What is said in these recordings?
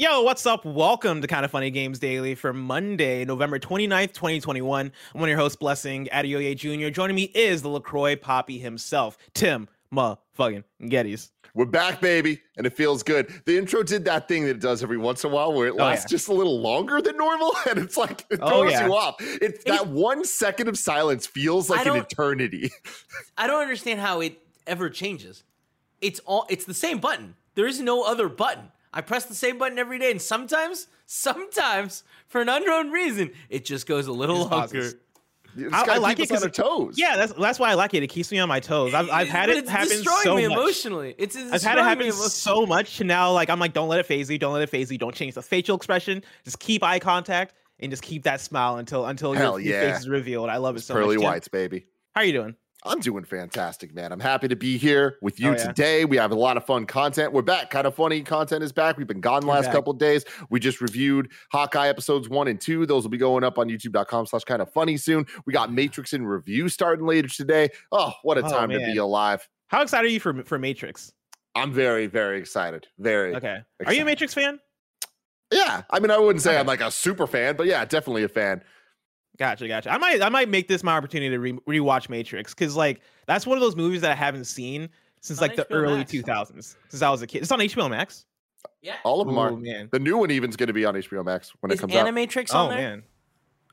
Yo, what's up? Welcome to Kind of Funny Games Daily for Monday, November 29th, 2021. I'm one of your hosts, Blessing Adeoye Jr. Joining me is the LaCroix Poppy himself, Tim motherfucking Gettys. We're back, baby, and it feels good. The intro did that thing that it does every once in a while where it oh, lasts oh, yeah. just a little longer than normal, and it's like it oh, throws oh, yeah. you off. It, that one second of silence feels like an eternity. I don't understand how it ever changes. It's all it's the same button. There is no other button. I press the same button every day, and sometimes, sometimes, for an unknown reason, it just goes a little longer. I, I, like it because on toes. Yeah, that's that's why I like it. It keeps me on my toes. I've, I've had it happen so it's destroying me much. emotionally. It's, it's I've had it happen so much. And now, like I'm like, don't let it phase you. Don't let it phase you. Don't change the facial expression. Just keep eye contact and just keep that smile until until your, yeah. your, face is revealed. I love it so Pearly much. Pearly whites, baby. How are you doing? I'm doing fantastic, man. I'm happy to be here with you oh, yeah. today. We have a lot of fun content. We're back. Kind of funny content is back. We've been gone the last back. couple days. We just reviewed Hawkeye episodes one and two. Those will be going up on youtube.com slash kind of funny soon. We got Matrix in review starting later today. Oh, what a oh, time man. to be alive. How excited are you for, for Matrix? I'm very, very excited. Very okay. Excited. Are you a Matrix fan? Yeah. I mean, I wouldn't say okay. I'm like a super fan, but yeah, definitely a fan. Gotcha, gotcha. I might, I might make this my opportunity to re- rewatch Matrix because, like, that's one of those movies that I haven't seen since like HBO the early two thousands. Since I was a kid, it's on HBO Max. Yeah, all of them Ooh, are. Man. The new one even's going to be on HBO Max when is it comes Animatrix out. on oh there? man,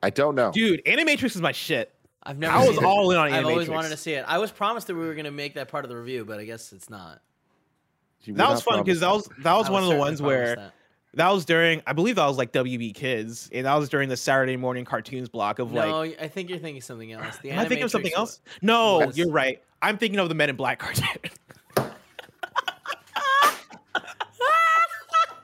I don't know, dude. Animatrix is my shit. I've never. I was all in on Animatrix. I've always wanted to see it. I was promised that we were going to make that part of the review, but I guess it's not. That was fun because that was that was, was one of the ones where. That that was during, I believe that was like WB Kids, and that was during the Saturday morning cartoons block of like. No, I think you're thinking something else. The Am I thinking of something else? No, yes. you're right. I'm thinking of the Men in Black cartoon.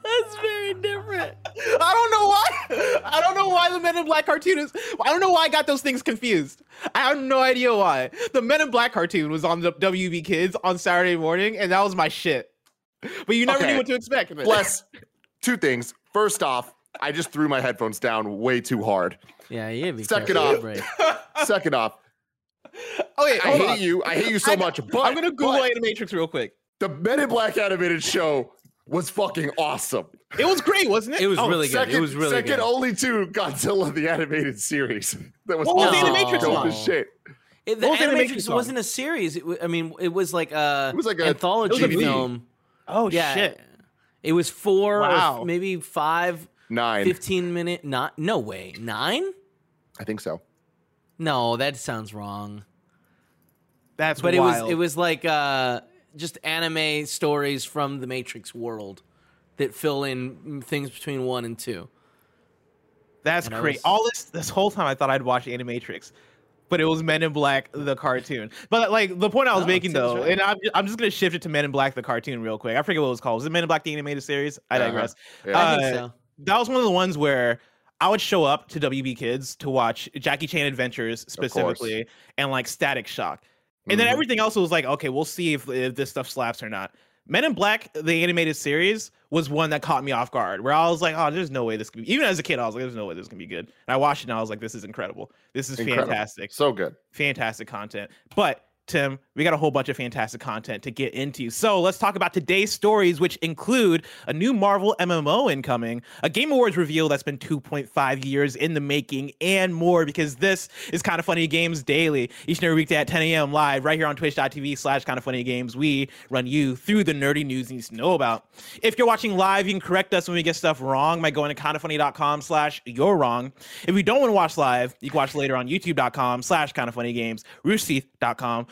That's very different. I don't know why. I don't know why the Men in Black cartoon is. I don't know why I got those things confused. I have no idea why. The Men in Black cartoon was on the WB Kids on Saturday morning, and that was my shit. But you never okay. knew what to expect. Bless two things. First off, I just threw my headphones down way too hard. Yeah, yeah. Second off, second off. Okay, I hate on. you. I hate you so I, much. But I'm gonna Google but, Animatrix real quick. The Men in Black animated show was fucking awesome. It was great, wasn't it? It was oh, really second, good. It was really second good. only to Godzilla the animated series. That was what was awesome. the Animatrix no. shit. It, the Animatrix wasn't a series. It, I mean, it was like a it was like an anthology film. Oh yeah. shit! It was four, wow. maybe five, nine, 15 minute. Not no way, nine. I think so. No, that sounds wrong. That's but wild. it was it was like uh, just anime stories from the Matrix world that fill in things between one and two. That's great. Was... All this this whole time I thought I'd watch Animatrix but it was Men in Black the cartoon. But like the point I was oh, making though, right. and I'm, I'm just gonna shift it to Men in Black the cartoon real quick. I forget what it was called. Was it Men in Black the animated series? I uh-huh. digress. Yeah. Uh, I think so. That was one of the ones where I would show up to WB Kids to watch Jackie Chan Adventures specifically and like Static Shock. And mm-hmm. then everything else was like, okay, we'll see if, if this stuff slaps or not. Men in Black, the animated series, was one that caught me off guard. Where I was like, "Oh, there's no way this can be." Even as a kid, I was like, "There's no way this can be good." And I watched it, and I was like, "This is incredible. This is incredible. fantastic. So good, fantastic content." But Tim, we got a whole bunch of fantastic content to get into. So let's talk about today's stories, which include a new Marvel MMO incoming, a Game Awards reveal that's been 2.5 years in the making, and more because this is Kind of Funny Games Daily. Each and every weekday at 10 a.m. live right here on twitch.tv slash kind of funny games. We run you through the nerdy news you need to know about. If you're watching live, you can correct us when we get stuff wrong by going to kindafunny.com slash you're wrong. If you don't want to watch live, you can watch later on youtube.com slash kind of funny games, roosterteeth.com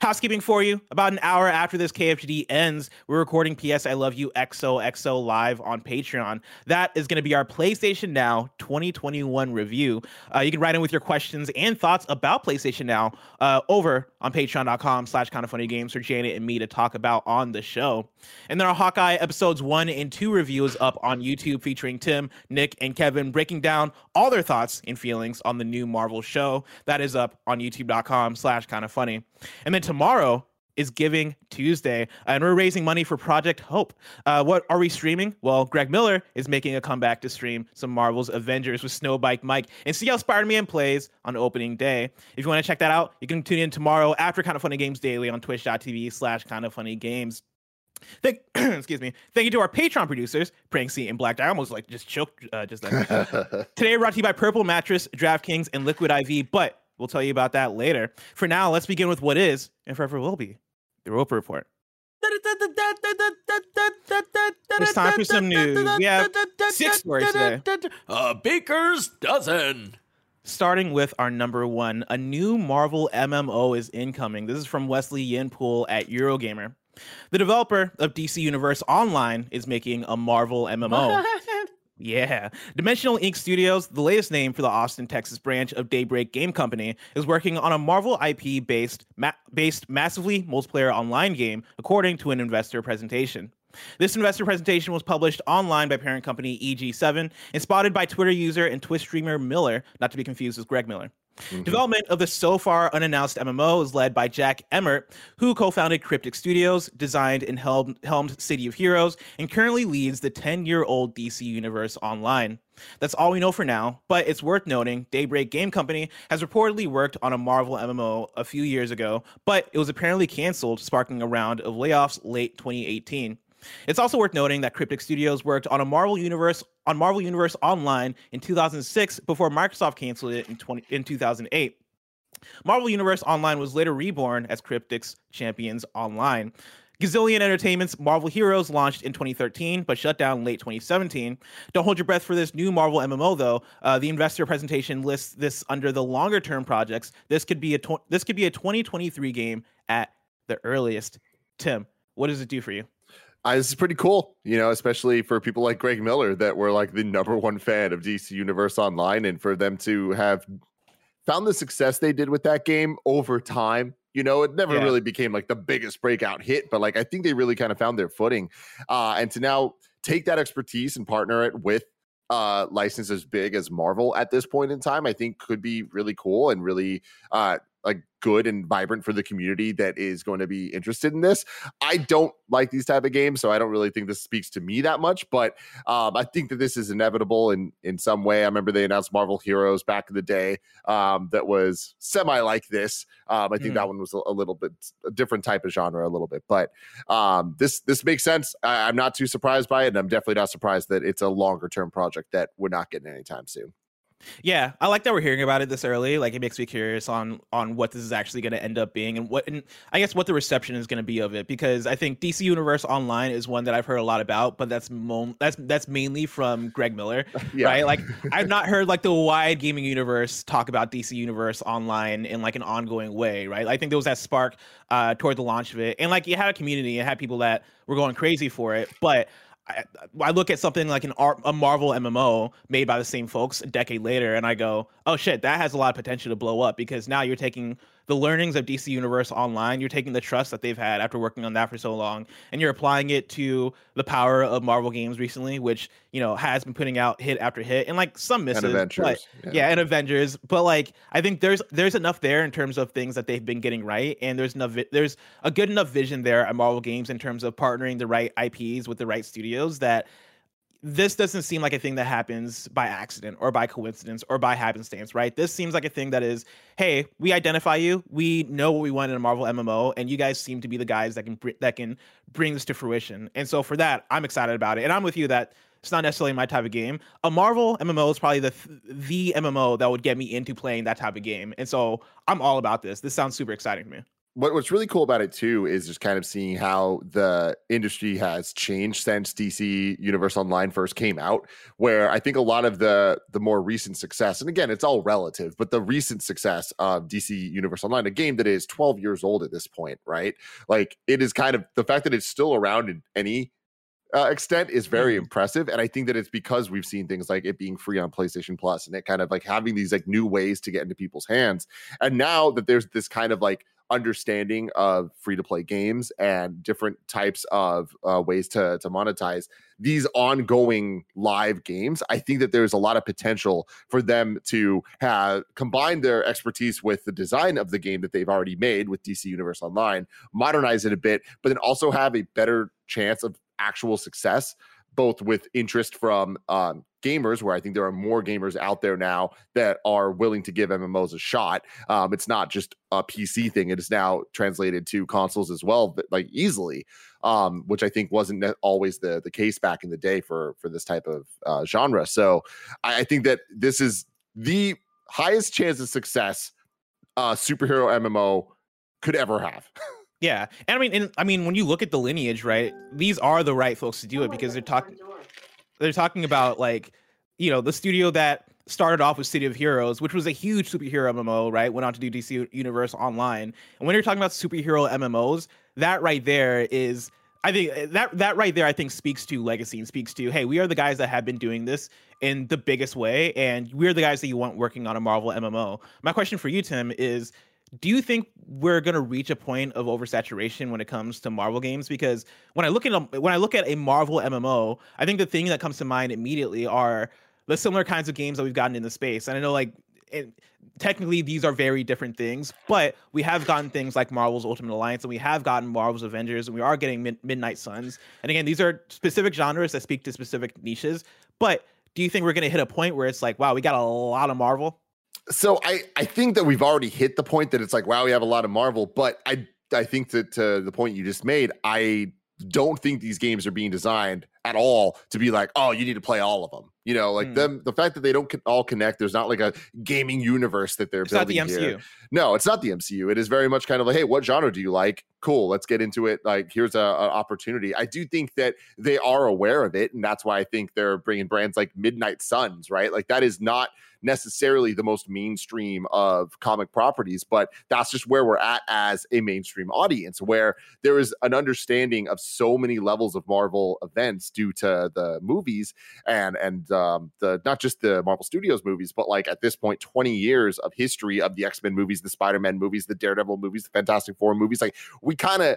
Housekeeping for you. About an hour after this KFGD ends, we're recording PS I Love You XOXO live on Patreon. That is going to be our PlayStation Now 2021 review. Uh, you can write in with your questions and thoughts about PlayStation Now uh, over on patreon.com slash kind of funny games for Janet and me to talk about on the show. And then our Hawkeye episodes one and two reviews up on YouTube featuring Tim, Nick, and Kevin breaking down all their thoughts and feelings on the new Marvel show. That is up on youtube.com slash kind of funny. And then tomorrow is Giving Tuesday, and we're raising money for Project Hope. Uh, what are we streaming? Well, Greg Miller is making a comeback to stream some Marvel's Avengers with Snowbike Mike and see how Spider Man plays on opening day. If you want to check that out, you can tune in tomorrow after Kind of Funny Games Daily on twitch.tv slash kind of funny games. Thank, excuse me. Thank you to our Patreon producers, Pranksy and Black. I almost like just choked uh, just. Today, brought to you by Purple Mattress, DraftKings, and Liquid IV. But We'll tell you about that later. For now, let's begin with what is and forever will be the Roper Report. It's time for some news. We have six stories today. A baker's dozen. Starting with our number one, a new Marvel MMO is incoming. This is from Wesley Yin-Poole at Eurogamer. The developer of DC Universe Online is making a Marvel MMO. Yeah. Dimensional Ink Studios, the latest name for the Austin, Texas branch of Daybreak Game Company, is working on a Marvel IP based ma- based massively multiplayer online game, according to an investor presentation. This investor presentation was published online by parent company EG7 and spotted by Twitter user and Twitch streamer Miller, not to be confused with Greg Miller. Mm-hmm. Development of the so far unannounced MMO is led by Jack Emmert, who co founded Cryptic Studios, designed and helmed, helmed City of Heroes, and currently leads the 10 year old DC Universe Online. That's all we know for now, but it's worth noting Daybreak Game Company has reportedly worked on a Marvel MMO a few years ago, but it was apparently canceled, sparking a round of layoffs late 2018. It's also worth noting that Cryptic Studios worked on a Marvel Universe on Marvel Universe Online in 2006 before Microsoft canceled it in 20, in 2008. Marvel Universe Online was later reborn as Cryptic's Champions Online. Gazillion Entertainment's Marvel Heroes launched in 2013, but shut down late 2017. Don't hold your breath for this new Marvel MMO, though. Uh, the investor presentation lists this under the longer-term projects. This could be a tw- this could be a 2023 game at the earliest. Tim, what does it do for you? Uh, this is pretty cool, you know, especially for people like Greg Miller that were like the number one fan of DC Universe Online, and for them to have found the success they did with that game over time. You know, it never yeah. really became like the biggest breakout hit, but like I think they really kind of found their footing. Uh, and to now take that expertise and partner it with uh license as big as Marvel at this point in time, I think could be really cool and really uh like good and vibrant for the community that is going to be interested in this. I don't like these type of games, so I don't really think this speaks to me that much. But um, I think that this is inevitable in in some way. I remember they announced Marvel Heroes back in the day um, that was semi like this. Um, I think mm. that one was a, a, little bit a different type of genre, a little bit. But um, this this makes sense. I, I'm not too surprised by it, and I'm definitely not surprised that it's a longer term project that we're not getting anytime soon. Yeah, I like that we're hearing about it this early. Like it makes me curious on on what this is actually going to end up being and what and I guess what the reception is going to be of it because I think DC Universe Online is one that I've heard a lot about, but that's mo- that's that's mainly from Greg Miller, yeah. right? Like I've not heard like the wide gaming universe talk about DC Universe Online in like an ongoing way, right? I think there was that spark uh toward the launch of it. And like you had a community, you had people that were going crazy for it, but I, I, look at something like an a Marvel MMO made by the same folks a decade later, and I go, "Oh shit, that has a lot of potential to blow up." Because now you're taking the learnings of DC Universe Online, you're taking the trust that they've had after working on that for so long, and you're applying it to the power of Marvel games recently, which you know has been putting out hit after hit, and like some misses, and Avengers, but, yeah. yeah, and Avengers. But like, I think there's there's enough there in terms of things that they've been getting right, and there's enough there's a good enough vision there at Marvel Games in terms of partnering the right IPs with the right studios that this doesn't seem like a thing that happens by accident or by coincidence or by happenstance, right? This seems like a thing that is, hey, we identify you, we know what we want in a Marvel MMO, and you guys seem to be the guys that can that can bring this to fruition. And so for that, I'm excited about it, and I'm with you that It's not necessarily my type of game. A Marvel MMO is probably the the MMO that would get me into playing that type of game, and so I'm all about this. This sounds super exciting to me what, what's really cool about it too is just kind of seeing how the industry has changed since DC Universe Online first came out. Where I think a lot of the the more recent success, and again, it's all relative, but the recent success of DC Universe Online, a game that is 12 years old at this point, right? Like it is kind of the fact that it's still around in any uh, extent is very mm-hmm. impressive and i think that it's because we've seen things like it being free on playstation plus and it kind of like having these like new ways to get into people's hands and now that there's this kind of like understanding of free to play games and different types of uh, ways to, to monetize these ongoing live games i think that there's a lot of potential for them to have combined their expertise with the design of the game that they've already made with dc universe online modernize it a bit but then also have a better chance of actual success both with interest from um, gamers, where I think there are more gamers out there now that are willing to give MMOs a shot. Um, it's not just a PC thing; it is now translated to consoles as well, but like easily, um, which I think wasn't always the the case back in the day for for this type of uh, genre. So I, I think that this is the highest chance of success superhero MMO could ever have. Yeah, and I mean, and I mean, when you look at the lineage, right? These are the right folks to do it because they're talking. They're talking about like, you know, the studio that started off with City of Heroes, which was a huge superhero MMO, right? Went on to do DC Universe Online, and when you're talking about superhero MMOs, that right there is. I think eh, that that right there, I think speaks to legacy and speaks to, hey, we are the guys that have been doing this in the biggest way, and we're the guys that you want working on a Marvel MMO. My question for you, Tim, is do you think we're going to reach a point of oversaturation when it comes to Marvel games? Because when I look at a, when I look at a Marvel MMO, I think the thing that comes to mind immediately are the similar kinds of games that we've gotten in the space. And I know like it, technically these are very different things, but we have gotten things like Marvel's Ultimate Alliance and we have gotten Marvel's Avengers and we are getting Mid- Midnight Suns. And again, these are specific genres that speak to specific niches. But do you think we're going to hit a point where it's like, wow, we got a lot of Marvel? So I I think that we've already hit the point that it's like wow we have a lot of Marvel, but I I think that to the point you just made, I don't think these games are being designed at all to be like, oh, you need to play all of them. You know, like mm. them, the fact that they don't all connect. There's not like a gaming universe that they're it's building not the MCU. Here. No, it's not the MCU. It is very much kind of like, hey, what genre do you like? Cool, let's get into it. Like, here's a, a opportunity. I do think that they are aware of it, and that's why I think they're bringing brands like Midnight Suns, right? Like that is not necessarily the most mainstream of comic properties, but that's just where we're at as a mainstream audience, where there is an understanding of so many levels of Marvel events due to the movies and and um, the not just the Marvel Studios movies, but like at this point, 20 years of history of the X Men movies, the Spider Man movies, the Daredevil movies, the Fantastic Four movies. Like we kind of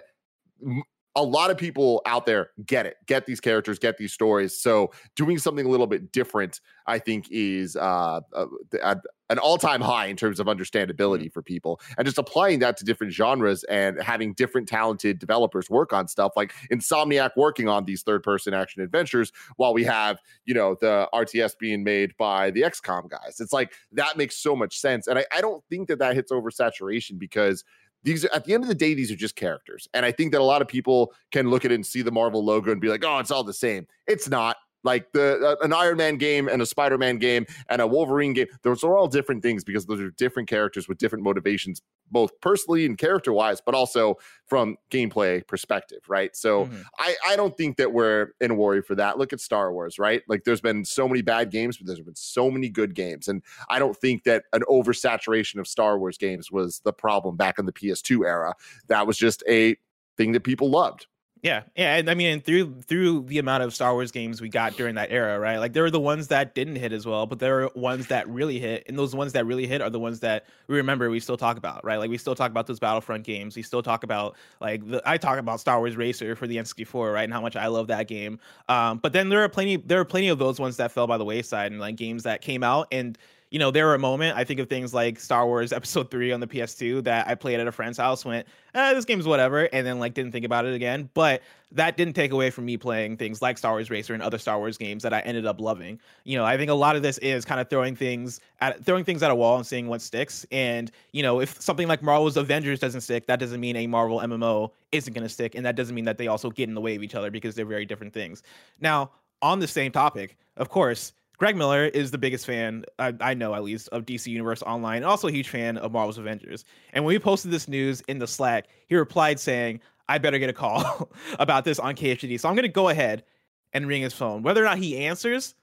a lot of people out there get it, get these characters, get these stories. So doing something a little bit different, I think, is uh, uh, an all-time high in terms of understandability mm-hmm. for people, and just applying that to different genres and having different talented developers work on stuff like Insomniac working on these third-person action adventures, while we have you know the RTS being made by the XCOM guys. It's like that makes so much sense, and I, I don't think that that hits oversaturation because these are at the end of the day these are just characters and i think that a lot of people can look at it and see the marvel logo and be like oh it's all the same. It's not like the uh, an Iron Man game and a Spider Man game and a Wolverine game. Those are all different things because those are different characters with different motivations, both personally and character wise, but also from gameplay perspective, right? So mm-hmm. I I don't think that we're in a worry for that. Look at Star Wars, right? Like there's been so many bad games, but there's been so many good games, and I don't think that an oversaturation of Star Wars games was the problem back in the PS2 era. That was just a thing that people loved yeah, yeah, and I mean, through through the amount of Star Wars games we got during that era, right? Like there are the ones that didn't hit as well, but there are ones that really hit, and those ones that really hit are the ones that we remember. We still talk about, right? Like we still talk about those Battlefront games. We still talk about like the, I talk about Star Wars Racer for the N64, right? And how much I love that game. Um, but then there are plenty there are plenty of those ones that fell by the wayside, and like games that came out and you know, there were a moment. I think of things like Star Wars Episode Three on the PS2 that I played at a friend's house. Went, eh, this game's whatever, and then like didn't think about it again. But that didn't take away from me playing things like Star Wars Racer and other Star Wars games that I ended up loving. You know, I think a lot of this is kind of throwing things at throwing things at a wall and seeing what sticks. And you know, if something like Marvel's Avengers doesn't stick, that doesn't mean a Marvel MMO isn't going to stick, and that doesn't mean that they also get in the way of each other because they're very different things. Now on the same topic, of course, Greg Miller is the biggest fan I, I, know, at least, of DC Universe Online, and also a huge fan of Marvel's Avengers. And when we posted this news in the Slack, he replied saying, "I better get a call about this on KHD." So I'm going to go ahead and ring his phone. Whether or not he answers,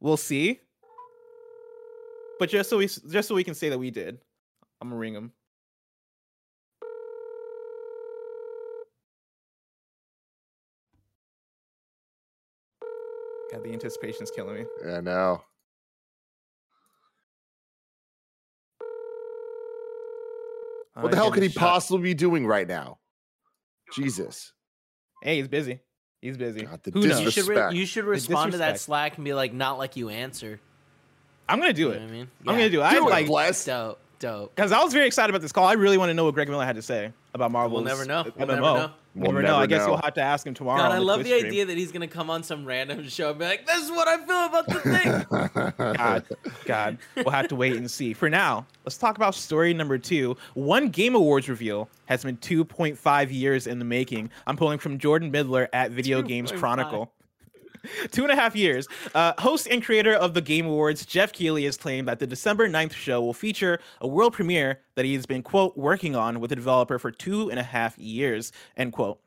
we'll see. But just so we just so we can say that we did, I'm gonna ring him. God, the anticipation's killing me. Yeah, now. What the hell could he shot. possibly be doing right now? Jesus. Hey, he's busy. He's busy. God, Who knows? You should, re- you should respond to that Slack and be like, not like you answer. I'm gonna do you it. I mean, yeah. I'm gonna do it. Do I like bless. Dope, dope. Because I was very excited about this call. I really want to know what Greg Miller had to say about Marvel. We'll never know. We'll never know. We'll never know. I guess know. you'll have to ask him tomorrow. God, I love the, the idea that he's gonna come on some random show and be like, "This is what I feel about the thing." God, God, we'll have to wait and see. For now, let's talk about story number two. One Game Awards reveal has been 2.5 years in the making. I'm pulling from Jordan Middler at Video Games Chronicle. Two and a half years. Uh, host and creator of the Game Awards, Geoff Keighley, has claimed that the December 9th show will feature a world premiere that he has been, quote, working on with a developer for two and a half years, end quote.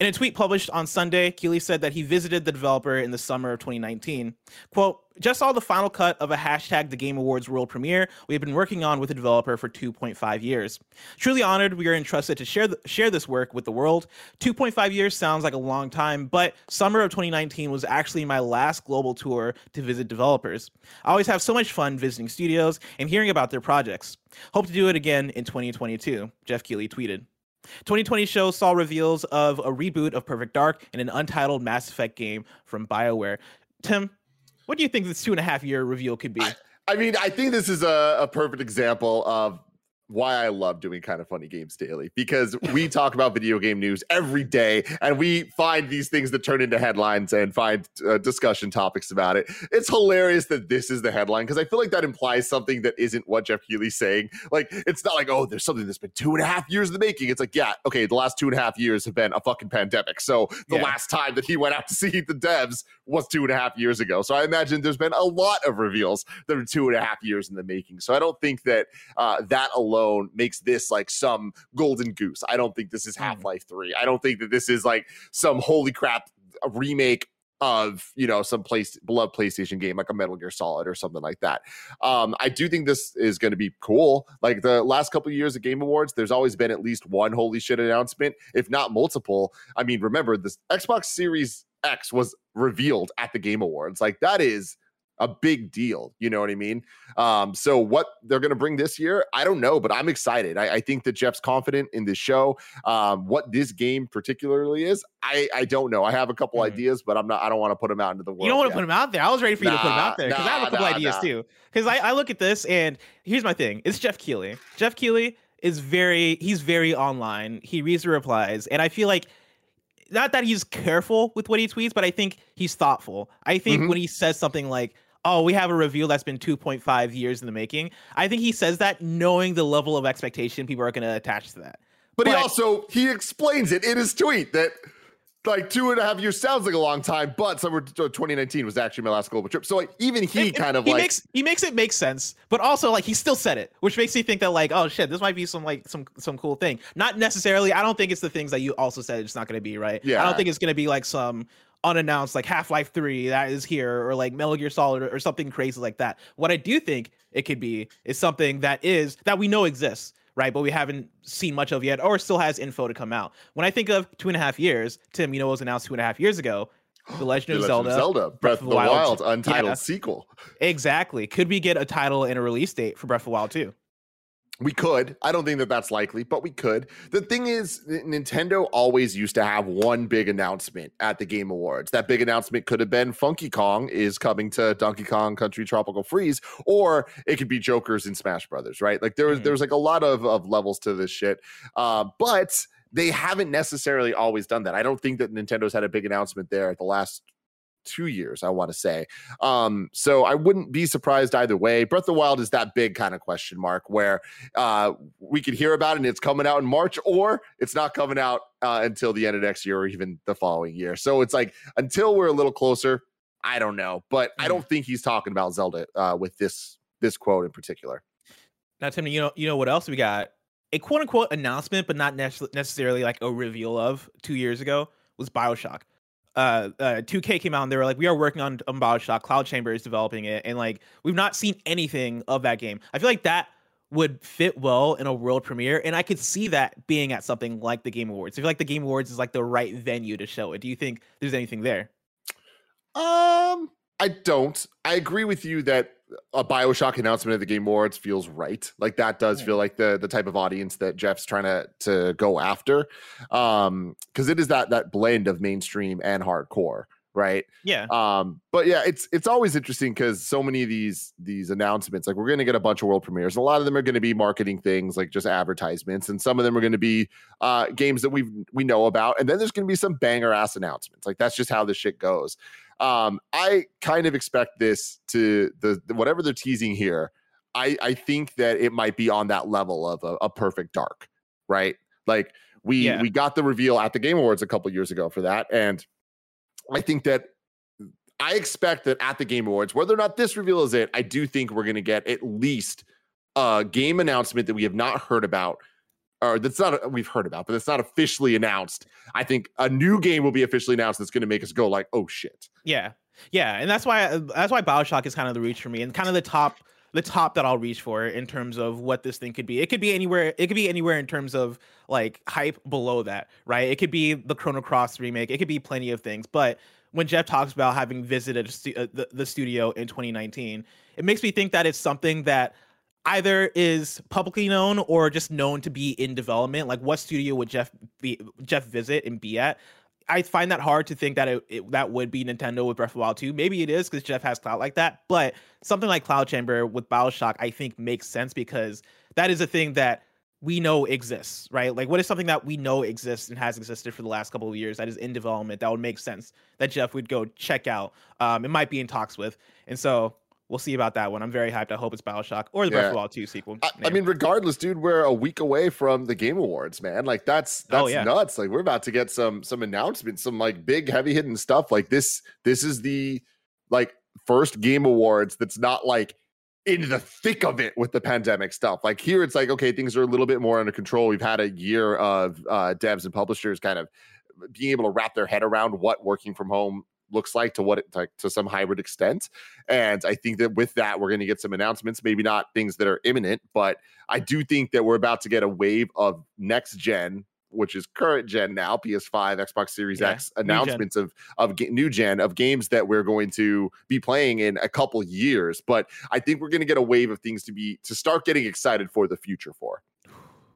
In a tweet published on Sunday, Keighley said that he visited the developer in the summer of 2019. Quote, just saw the final cut of a hashtag the Game Awards world premiere we have been working on with the developer for 2.5 years. Truly honored we are entrusted to share, the, share this work with the world. 2.5 years sounds like a long time, but summer of 2019 was actually my last global tour to visit developers. I always have so much fun visiting studios and hearing about their projects. Hope to do it again in 2022, Geoff Keighley tweeted. 2020 show saw reveals of a reboot of Perfect Dark and an untitled Mass Effect game from BioWare. Tim, what do you think this two and a half year reveal could be? I, I mean, I think this is a, a perfect example of why I love doing kind of funny games daily because we talk about video game news every day and we find these things that turn into headlines and find uh, discussion topics about it. It's hilarious that this is the headline because I feel like that implies something that isn't what Geoff Keighley's saying. Like, it's not like, oh, there's something that's been two and a half years in the making. It's like, yeah, okay, the last two and a half years have been a fucking pandemic. So the yeah. last time that he went out to see the devs was two and a half years ago. So I imagine there's been a lot of reveals that are two and a half years in the making. So I don't think that uh, that alone alone makes this like some golden goose. I don't think this is hmm. Half Life 3. I don't think that this is like some holy crap remake of you know some place beloved PlayStation game like a Metal Gear Solid or something like that. Um, I do think this is going to be cool. Like the last couple of years of Game Awards, there's always been at least one holy shit announcement, if not multiple. I mean, remember this Xbox Series X was revealed at the Game Awards. Like that is a big deal. You know what I mean? Um, so what they're going to bring this year, I don't know, but I'm excited. I, I think that Geoff's confident in this show. Um, what this game particularly is, I, I don't know. I have a couple mm-hmm. ideas, but I'm not. I don't want to put them out into the world. You don't want to put them out there. I was ready for you nah, to put them out there because nah, I have a couple nah, ideas too. Because I, I look at this and here's my thing. It's Geoff Keighley. Geoff Keighley is very he's very online. He reads the replies, and I feel like not that he's careful with what he tweets, but I think he's thoughtful. I think mm-hmm. when he says something like, oh, we have a reveal that's been 2.5 years in the making. I think he says that knowing the level of expectation people are going to attach to that. But, but, he also he explains it in his tweet that like two and a half years sounds like a long time, but summer uh, 2019 was actually my last global trip. So like even he it, kind of he like makes he makes it make sense, but also like he still said it, which makes me think that like oh shit, this might be some like some some cool thing. Not necessarily. I don't think it's the things that you also said. It's not going to be right. Yeah. I don't think it's going to be like some unannounced like Half-Life 3 that is here or like Metal Gear Solid or, or, something crazy like that. What I do think it could be is something that is that we know exists, right? But we haven't seen much of yet or still has info to come out. When I think of two and a half years, Tim, you know what was announced two and a half years ago? The Legend, of, Zelda, Zelda, Breath, of the Wild, Wild untitled yeah. sequel. Exactly. Could we get a title and a release date for Breath of the Wild 2? We could. I don't think that that's likely, but we could. The thing is, Nintendo always used to have one big announcement at the Game Awards. That big announcement could have been Funky Kong is coming to Donkey Kong Country Tropical Freeze, or it could be Joker's in Smash Brothers, right? Like there was mm. there was like a lot of, of levels to this shit. Uh, but they haven't necessarily always done that. I don't think that Nintendo's had a big announcement there at the last two years, I want to say. Um, so I wouldn't be surprised either way. Breath of the Wild is that big kind of question mark where uh, we could hear about it and it's coming out in March, or it's not coming out uh, until the end of next year or even the following year. So it's like until we're a little closer, I don't know, but mm. I don't think he's talking about Zelda uh, with this this quote in particular. Now, Tim, you know, you know what else we got? A quote unquote announcement, but not necessarily like a reveal of two years ago was Bioshock. Uh, uh, 2K came out and they were like, we are working on, on Bioshock. Cloud Chamber is developing it, and like we've not seen anything of that game. I feel like that would fit well in a world premiere, and I could see that being at something like the Game Awards. I feel like the Game Awards is like the right venue to show it. Do you think there's anything there? Um, I don't. I agree with you that a Bioshock announcement at the Game Awards feels right. Like that does feel like the the type of audience that Geoff's trying to to go after. Um, because it is that that blend of mainstream and hardcore, right? Yeah. Um, but yeah, it's it's always interesting because so many of these these announcements, like we're gonna get a bunch of world premieres. A lot of them are gonna be marketing things, like just advertisements, and some of them are gonna be uh games that we we know about, and then there's gonna be some banger ass announcements. Like that's just how this shit goes. Um, I kind of expect this to the, the whatever they're teasing here. I I think that it might be on that level of a, a perfect dark, right? Like we yeah. we got the reveal at the Game Awards a couple years ago for that, and I think that I expect that at the Game Awards, whether or not this reveal is it, I do think we're going to get at least a game announcement that we have not heard about or that's not we've heard about, but it's not officially announced. I think a new game will be officially announced that's going to make us go like, "Oh shit." Yeah. Yeah, and that's why that's why BioShock is kind of the reach for me and kind of the top the top that I'll reach for in terms of what this thing could be. It could be anywhere. It could be anywhere in terms of like hype below that, right? It could be the Chrono Cross remake. It could be plenty of things. But when Geoff talks about having visited stu- uh, the, the studio in 2019, it makes me think that it's something that either is publicly known or just known to be in development. Like, what studio would Geoff be Geoff visit and be at? I find that hard to think that it, it that would be Nintendo with Breath of the Wild 2. Maybe it is because Geoff has clout like that, but something like Cloud Chamber with Bioshock, I think makes sense because that is a thing that we know exists, right? Like, what is something that we know exists and has existed for the last couple of years that is in development that would make sense that Geoff would go check out? Um, it might be in talks with, and so we'll see about that one. I'm very hyped. I hope it's Bioshock or the yeah. Breath of the Wild 2 sequel. I, I, mean, regardless, dude, we're a week away from the Game Awards, man. Like that's oh, that's oh, yeah. nuts. Like we're about to get some some announcements, some like big heavy hitting stuff. Like this, this is the like first Game Awards that's not like in the thick of it with the pandemic stuff. Like here, it's like okay, things are a little bit more under control. We've had a year of uh, devs and publishers kind of being able to wrap their head around what working from home looks like to what it like to some hybrid extent. And I think that with that, we're going to get some announcements, maybe not things that are imminent, but I do think that we're about to get a wave of next gen which is current gen now, PS5, Xbox Series yeah, X announcements of of new gen of games that we're going to be playing in a couple years. But I think we're going to get a wave of things to be to start getting excited for the future for.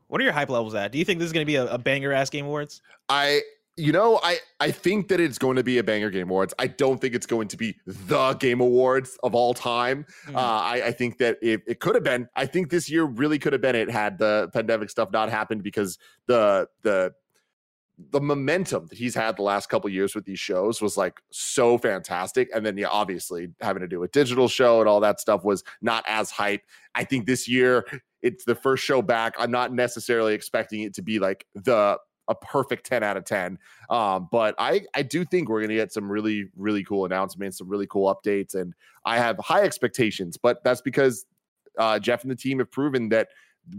What are your hype levels at? Do you think this is going to be a, a banger ass Game Awards? I you know, I I think that it's going to be a banger game awards. I don't think it's going to be the game awards of all time. Mm. Uh, I, I think that it, it could have been. I think this year really could have been it had the pandemic stuff not happened because the the the momentum that he's had the last couple years with these shows was like so fantastic and then yeah obviously having to do a digital show and all that stuff was not as hype i think this year it's the first show back i'm not necessarily expecting it to be like the a perfect 10 out of 10. Um, but I, I do think we're going to get some really, really cool announcements, some really cool updates. And I have high expectations, but that's because uh, Geoff and the team have proven that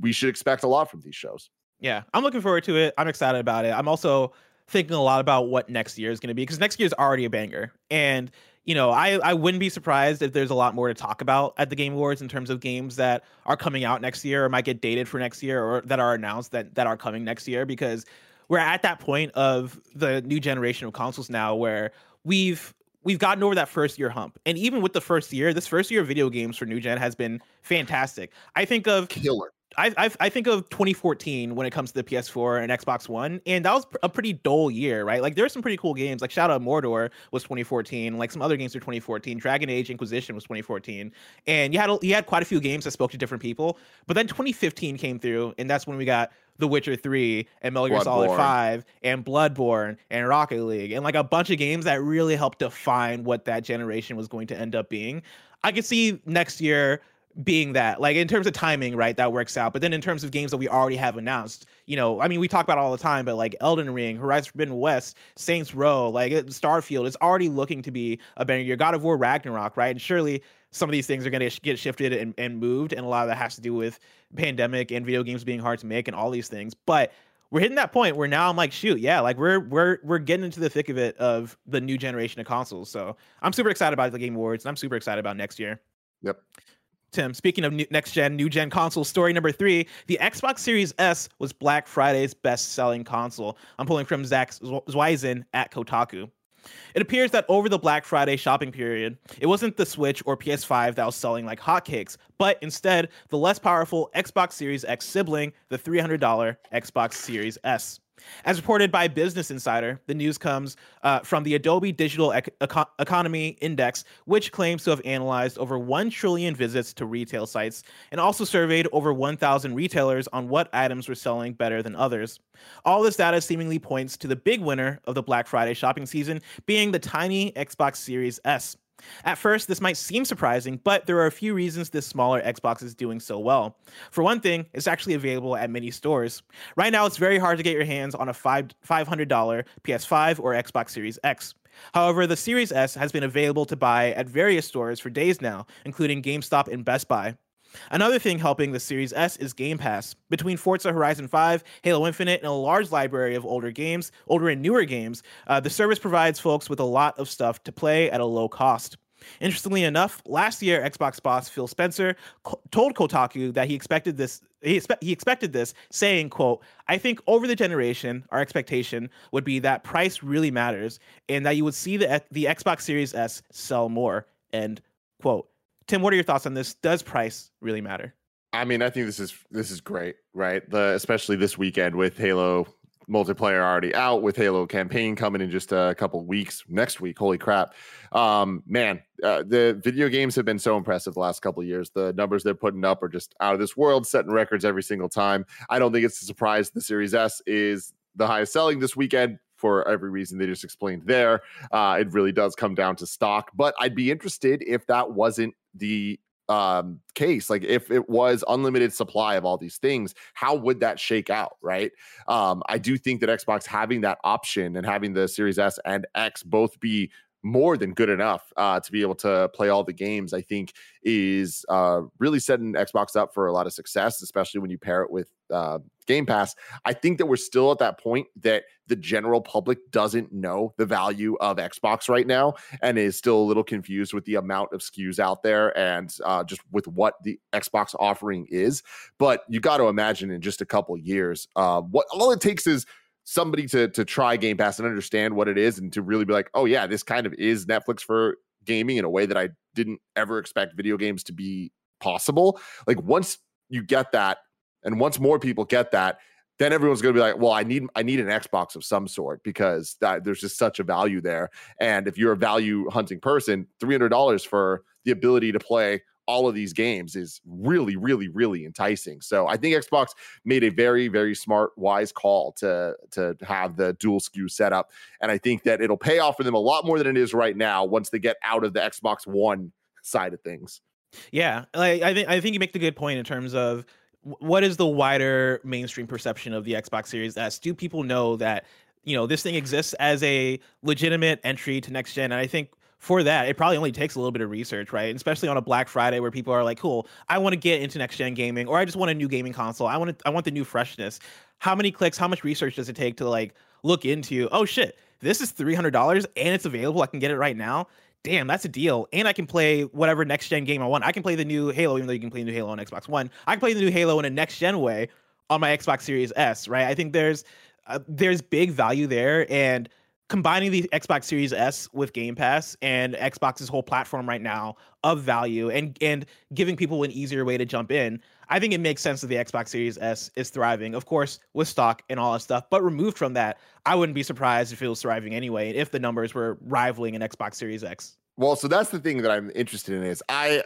we should expect a lot from these shows. Yeah, I'm looking forward to it. I'm excited about it. I'm also thinking a lot about what next year is going to be because next year is already a banger. And you know, I, I wouldn't be surprised if there's a lot more to talk about at the Game Awards in terms of games that are coming out next year or might get dated for next year or that are announced that, that are coming next year because we're at that point of the new generation of consoles now where we've we've gotten over that first year hump. And even with the first year, this first year of video games for new gen has been fantastic. I think of killer. I, I, I think of 2014 when it comes to the PS4 and Xbox One, and that was a pretty dull year, right? Like there are some pretty cool games, like Shadow of Mordor was 2014, like some other games were 2014. Dragon Age Inquisition was 2014, and you had you had quite a few games that spoke to different people. But then 2015 came through, and that's when we got The Witcher 3 and Metal Gear Solid 5 and Bloodborne and Rocket League and like a bunch of games that really helped define what that generation was going to end up being. I could see next year being that like in terms of timing right that works out but then in terms of games that we already have announced you know, I mean, we talk about all the time, but like Elden Ring, Horizon Forbidden West, Saints Row, like Starfield, it's already looking to be a better year. God of War Ragnarok, right? And surely some of these things are going to get shifted and, and moved, and a lot of that has to do with pandemic and video games being hard to make and all these things. But we're hitting that point where now I'm like, shoot, yeah, like we're we're we're getting into the thick of it of the new generation of consoles. So I'm super excited about the Game Awards, and I'm super excited about next year. Yep. Tim, speaking of next gen, new gen console story number three, the Xbox Series S was Black Friday's best selling console. I'm pulling from Zach Zwiezen at Kotaku. It appears that over the Black Friday shopping period, it wasn't the Switch or PS5 that was selling like hotcakes, but instead the less powerful Xbox Series X sibling, the $300 Xbox Series S. As reported by Business Insider, the news comes uh, from the Adobe Digital Eco- Economy Index, which claims to have analyzed over 1 trillion visits to retail sites and also surveyed over 1,000 retailers on what items were selling better than others. All this data seemingly points to the big winner of the Black Friday shopping season being the tiny Xbox Series S. At first, this might seem surprising, but there are a few reasons this smaller Xbox is doing so well. For one thing, it's actually available at many stores. Right now, it's very hard to get your hands on a $500 PS5 or Xbox Series X. However, the Series S has been available to buy at various stores for days now, including GameStop and Best Buy. Another thing helping the Series S is Game Pass. Between Forza Horizon 5, Halo Infinite, and a large library of older games, older and newer games, uh, the service provides folks with a lot of stuff to play at a low cost. Interestingly enough, last year Xbox boss Phil Spencer co- told Kotaku that he expected this he, expe- he expected this saying quote I think over the generation our expectation would be that price really matters and that you would see the the Xbox Series S sell more end quote Tim, what are your thoughts on this? Does price really matter? I mean, I think this is this is great, right? The especially this weekend with Halo multiplayer already out, with Halo campaign coming in just a couple weeks next week. Holy crap, um, man! Uh, the video games have been so impressive the last couple years. The numbers they're putting up are just out of this world, setting records every single time. I don't think it's a surprise the Series S is the highest selling this weekend for every reason they just explained there. Uh, it really does come down to stock, but I'd be interested if that wasn't the um case like if it was unlimited supply of all these things how would that shake out right um i do think that xbox having that option and having the series s and x both be more than good enough uh, to be able to play all the games, I think is uh, really setting Xbox up for a lot of success, especially when you pair it with uh, Game Pass. I think that we're still at that point that the general public doesn't know the value of Xbox right now and is still a little confused with the amount of SKUs out there and uh, just with what the Xbox offering is. But you got to imagine in just a couple years, uh, what all it takes is somebody to to try Game Pass and understand what it is and to really be like, oh yeah, this kind of is Netflix for gaming in a way that I didn't ever expect video games to be possible. Like once you get that, and once more people get that, then everyone's going to be like, well, I need I need an Xbox of some sort because that, there's just such a value there. And if you're a value hunting person, three hundred dollars for the ability to play all of these games is really, really, really enticing. So I think Xbox made a very, very smart, wise call to to have the dual SKU setup, and I think that it'll pay off for them a lot more than it is right now once they get out of the Xbox One side of things. Yeah, like I think I think you make the good point in terms of what is the wider mainstream perception of the Xbox Series S? Do people know that you know this thing exists as a legitimate entry to next gen? And I think for that, it probably only takes a little bit of research, right? And especially on a Black Friday where people are like, "Cool, I want to get into next gen gaming, or I just want a new gaming console. I want to, I want the new freshness." How many clicks? How much research does it take to like look into? Oh shit, this is three hundred dollars and it's available. I can get it right now. Damn, that's a deal. And I can play whatever next gen game I want. I can play the new Halo, even though you can play the new Halo on Xbox One. I can play the new Halo in a next gen way on my Xbox Series S, right? I think there's uh, there's big value there, and combining the Xbox Series S with Game Pass and Xbox's whole platform right now of value and and giving people an easier way to jump in, I think it makes sense that the Xbox Series S is thriving, of course, with stock and all that stuff. But removed from that, I wouldn't be surprised if it was thriving anyway, and if the numbers were rivaling an Xbox Series X. Well, so that's the thing that I'm interested in is I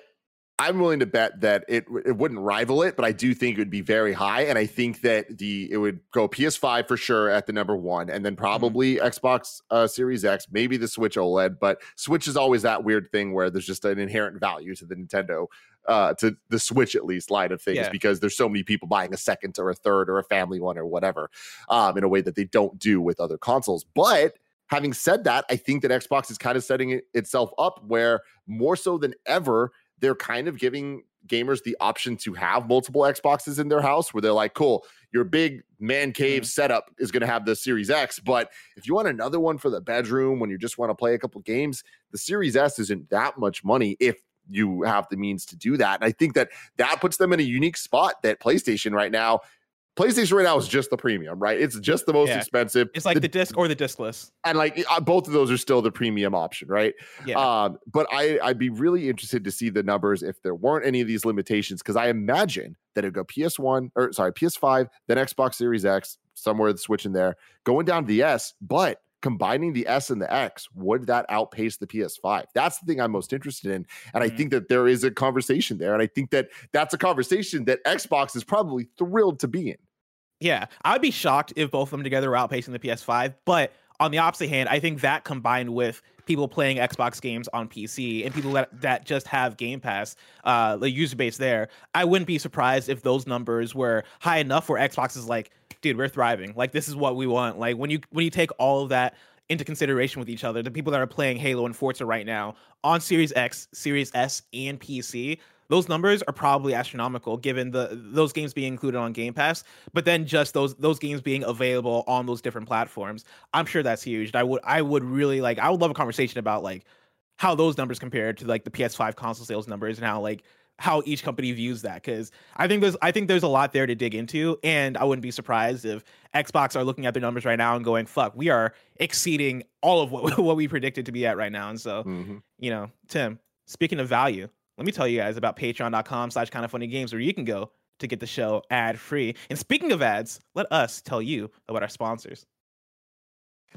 I'm willing to bet that it it wouldn't rival it, but I do think it would be very high, and I think that the it would go PS5 for sure at the number one, and then mm-hmm. probably mm-hmm. Xbox uh, Series X, maybe the Switch OLED. But Switch is always that weird thing where there's just an inherent value to the Nintendo uh, to the Switch at least line of things yeah. because there's so many people buying a second or a third or a family one or whatever um, in a way that they don't do with other consoles. But having said that, I think that Xbox is kind of setting it itself up where more so than ever, they're kind of giving gamers the option to have multiple Xboxes in their house where they're like, cool, your big man cave mm-hmm. setup is going to have the Series X. But if you want another one for the bedroom when you just want to play a couple games, the Series S isn't that much money if you have the means to do that. And I think that that puts them in a unique spot that PlayStation right now PlayStation right now is just the premium, right? It's just the most yeah. expensive. It's like the, the, disc or the discless, and like uh, both of those are still the premium option, right? Yeah. Um, but I I'd be really interested to see the numbers if there weren't any of these limitations because I imagine that it'd go PS1 or sorry PS5, then Xbox Series X, somewhere the Switch in there, going down to the S, but combining the S and the X, would that outpace the PS5? That's the thing I'm most interested in. And mm-hmm. I think that there is a conversation there. And I think that that's a conversation that Xbox is probably thrilled to be in. Yeah, I'd be shocked if both of them together were outpacing the PS5. But on the opposite hand, I think that combined with people playing Xbox games on PC and people that, that just have Game Pass, uh, the user base there, I wouldn't be surprised if those numbers were high enough where Xbox is like, dude, we're thriving. Like this is what we want. Like when you when you take all of that into consideration with each other, the people that are playing Halo and Forza right now on Series X, Series S, and PC, those numbers are probably astronomical given the those games being included on Game Pass, but then just those those games being available on those different platforms. I'm sure that's huge. I would I would really like I would love a conversation about like how those numbers compare to like the PS5 console sales numbers and how like how each company views that because I think there's I think there's a lot there to dig into, and I wouldn't be surprised if Xbox are looking at their numbers right now and going, "Fuck, we are exceeding all of what what we predicted to be at right now." And so, mm-hmm. you know, Tim, speaking of value, let me tell you guys about patreon.com slash kind of funny games where you can go to get the show ad free. And speaking of ads, let us tell you about our sponsors.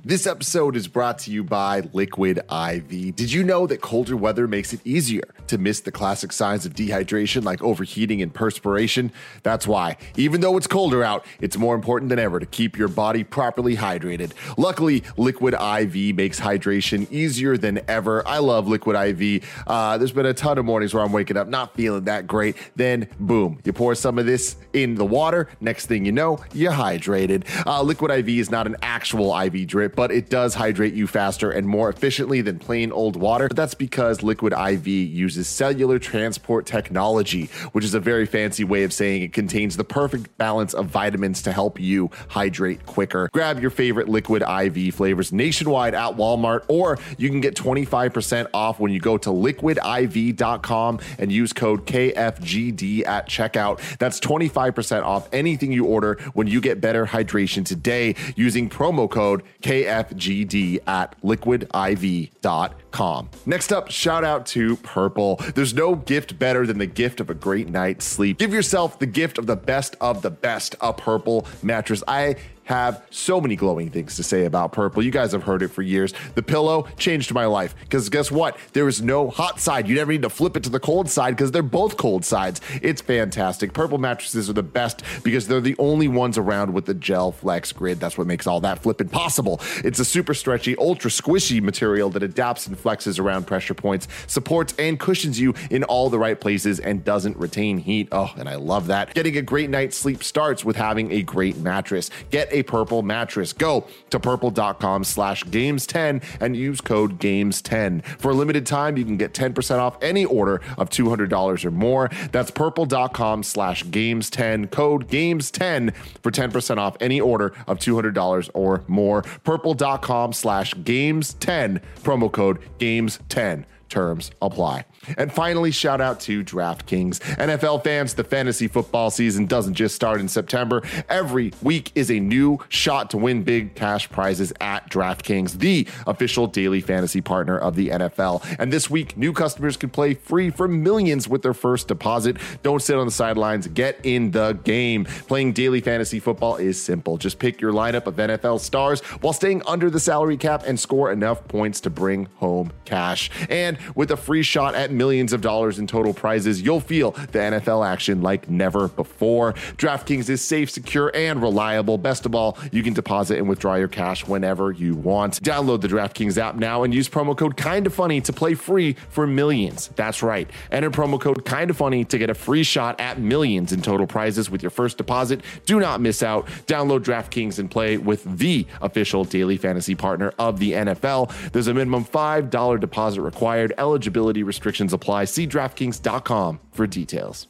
This episode is brought to you by Liquid IV. Did you know that colder weather makes it easier to miss the classic signs of dehydration like overheating and perspiration? That's why, even though it's colder out, it's more important than ever to keep your body properly hydrated. Luckily, Liquid IV makes hydration easier than ever. I love Liquid IV. Uh, there's been a ton of mornings where I'm waking up not feeling that great. Then, boom, you pour some of this in the water. Next thing you know, you're hydrated. Uh, Liquid IV is not an actual IV but it does hydrate you faster and more efficiently than plain old water. But that's because Liquid IV uses cellular transport technology, which is a very fancy way of saying it contains the perfect balance of vitamins to help you hydrate quicker. Grab your favorite Liquid IV flavors nationwide at Walmart, or you can get 25% off when you go to liquidiv.com and use code KFGD at checkout. That's 25% off anything you order when you get better hydration today using promo code KFGD KFGD at liquidiv.com. Next up, shout out to Purple. There's no gift better than the gift of a great night's sleep. Give yourself the gift of the best of the best, a Purple mattress. I have so many glowing things to say about purple. You guys have heard it for years. The pillow changed my life because guess what? There is no hot side. You never need to flip it to the cold side because they're both cold sides. It's fantastic. Purple mattresses are the best because they're the only ones around with the gel flex grid. That's what makes all that flipping possible. It's a super stretchy, ultra squishy material that adapts and flexes around pressure points, supports and cushions you in all the right places, and doesn't retain heat. Oh, and I love that. Getting a great night's sleep starts with having a great mattress. Get a purple mattress. Go to purple.com slash games10 and use code games10. For a limited time, you can get 10% off any order of $200 or more. That's purple.com slash games10, code games10 for 10% off any order of $200 or more. Purple.com slash games10, promo code games10 terms apply. And finally, shout out to DraftKings. NFL fans, the fantasy football season doesn't just start in September. Every week is a new shot to win big cash prizes at DraftKings, the official daily fantasy partner of the NFL. And this week, new customers can play free for millions with their first deposit. Don't sit on the sidelines, get in the game. Playing daily fantasy football is simple. Just pick your lineup of NFL stars while staying under the salary cap and score enough points to bring home cash. And with a free shot at millions of dollars in total prizes, you'll feel the NFL action like never before. DraftKings is safe, secure, and reliable. Best of all, you can deposit and withdraw your cash whenever you want. Download the DraftKings app now and use promo code Kinda Funny to play free for millions. That's right. Enter promo code Kinda Funny to get a free shot at millions in total prizes with your first deposit. Do not miss out. Download DraftKings and play with the official daily fantasy partner of the NFL. There's a minimum $5 deposit required. Eligibility restrictions apply. See DraftKings.com for details.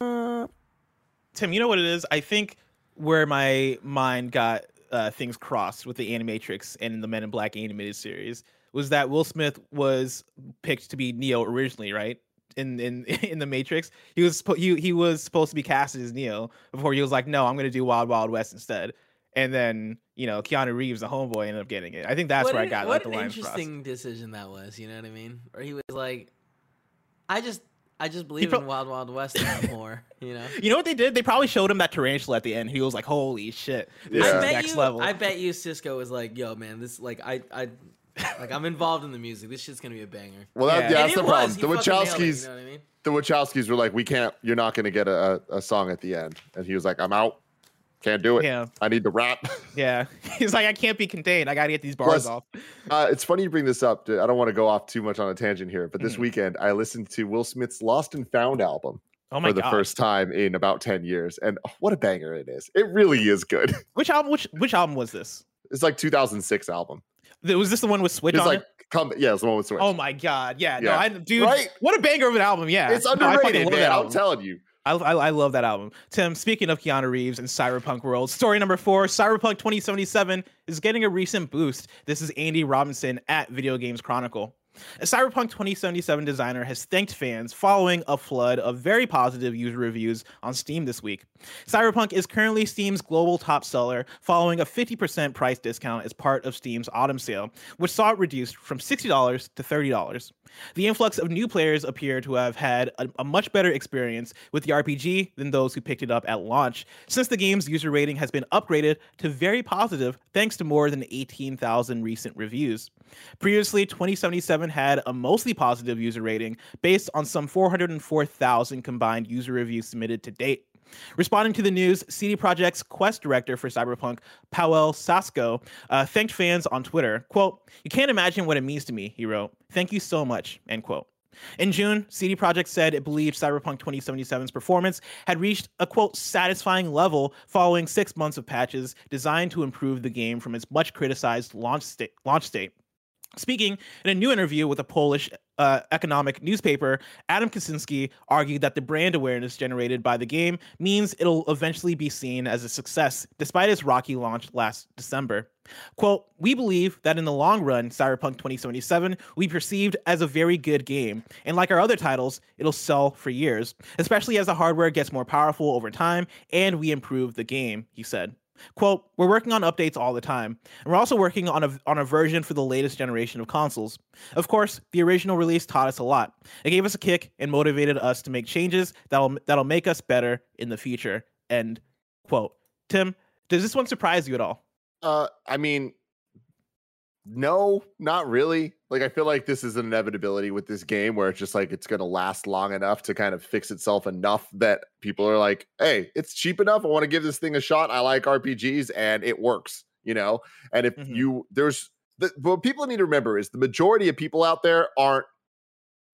Tim, you know what it is? I think where my mind got uh, things crossed with the Animatrix and the Men in Black animated series was that Will Smith was picked to be Neo originally, right? In in in the Matrix, he was he he was supposed to be casted as Neo before he was like, no, I'm going to do Wild Wild West instead. And then you know Keanu Reeves, the homeboy, ended up getting it. I think that's what where an, I got what like, the an lines interesting crossed. decision that was. You know what I mean? Or he was like, I just I just believe pro- in Wild Wild West more. You know. You know what they did? They probably showed him that tarantula at the end. He was like, "Holy shit, this Yeah. I is bet next you. level." I bet you Sisqó was like, "Yo, man, this like I I like I'm involved in the music. This shit's gonna be a banger." Well, that, Yeah. yeah, that's the was. problem. He The fucking nailed it, Wachowskis, you know what I mean? the Wachowskis were like, "We can't. You're not going to get a, a, a song at the end." And he was like, "I'm out. Can't do it. Yeah. I need to rap." yeah, he's like, "I can't be contained. I got to get these bars Plus- off." Uh, it's funny you bring this up. I don't want to go off too much on a tangent here, but this Mhm. weekend I listened to Will Smith's Lost and Found album Oh for the god! first time in about 10 years. And oh, what a banger it is. It really is good. Which album? Which which album was this? It's like 2006 album. Was this the one with Switch It's on like, it? come, yeah, it's the one with Switch. Oh my god! Yeah, no, I dude, Right? what a banger of an album! Yeah, it's No, underrated, love man. I'm telling you. I, I, love that album. Tim, speaking of Keanu Reeves and Cyberpunk World, story number four Cyberpunk 2077 is getting a recent boost. This is Andy Robinson at Video Games Chronicle. A Cyberpunk 2077 designer has thanked fans following a flood of very positive user reviews on Steam this week. Cyberpunk is currently Steam's global top seller, following a 50% price discount as part of Steam's autumn sale, which saw it reduced from $60 to $30. The influx of new players appear to have had a, a much better experience with the RPG than those who picked it up at launch, since the game's user rating has been upgraded to very positive thanks to more than 18,000 recent reviews. Previously, 2077 had a mostly positive user rating based on some 404,000 combined user reviews submitted to date. Responding to the news, CD Projekt's quest director for Cyberpunk, Powell Sasko, uh, thanked fans on Twitter. Quote, You can't imagine what it means to me, he wrote. Thank you so much, end quote. In June, CD Projekt said it believed Cyberpunk 2077's performance had reached a quote satisfying level following six months of patches designed to improve the game from its much criticized launch state. Launch state. Speaking in a new interview with a Polish uh, economic newspaper, Adam Kiciński argued that the brand awareness generated by the game means it'll eventually be seen as a success, despite its rocky launch last December. Quote, We believe that in the long run, Cyberpunk 2077 will be perceived as a very good game, and like our other titles, it'll sell for years, especially as the hardware gets more powerful over time and we improve the game, he said. Quote, we're working on updates all the time, and we're also working on a, on a version for the latest generation of consoles. Of course, the original release taught us a lot. It gave us a kick and motivated us to make changes that'll that'll make us better in the future. End quote. Tim, does this one surprise you at all? Uh, I mean, no, not really. Like, I feel like this is an inevitability with this game where it's just like it's going to last long enough to kind of fix itself enough that people are like, hey, it's cheap enough. I want to give this thing a shot. I like RPGs and it works, you know? And if Mhm. you, there's, the, what people need to remember is the majority of people out there aren't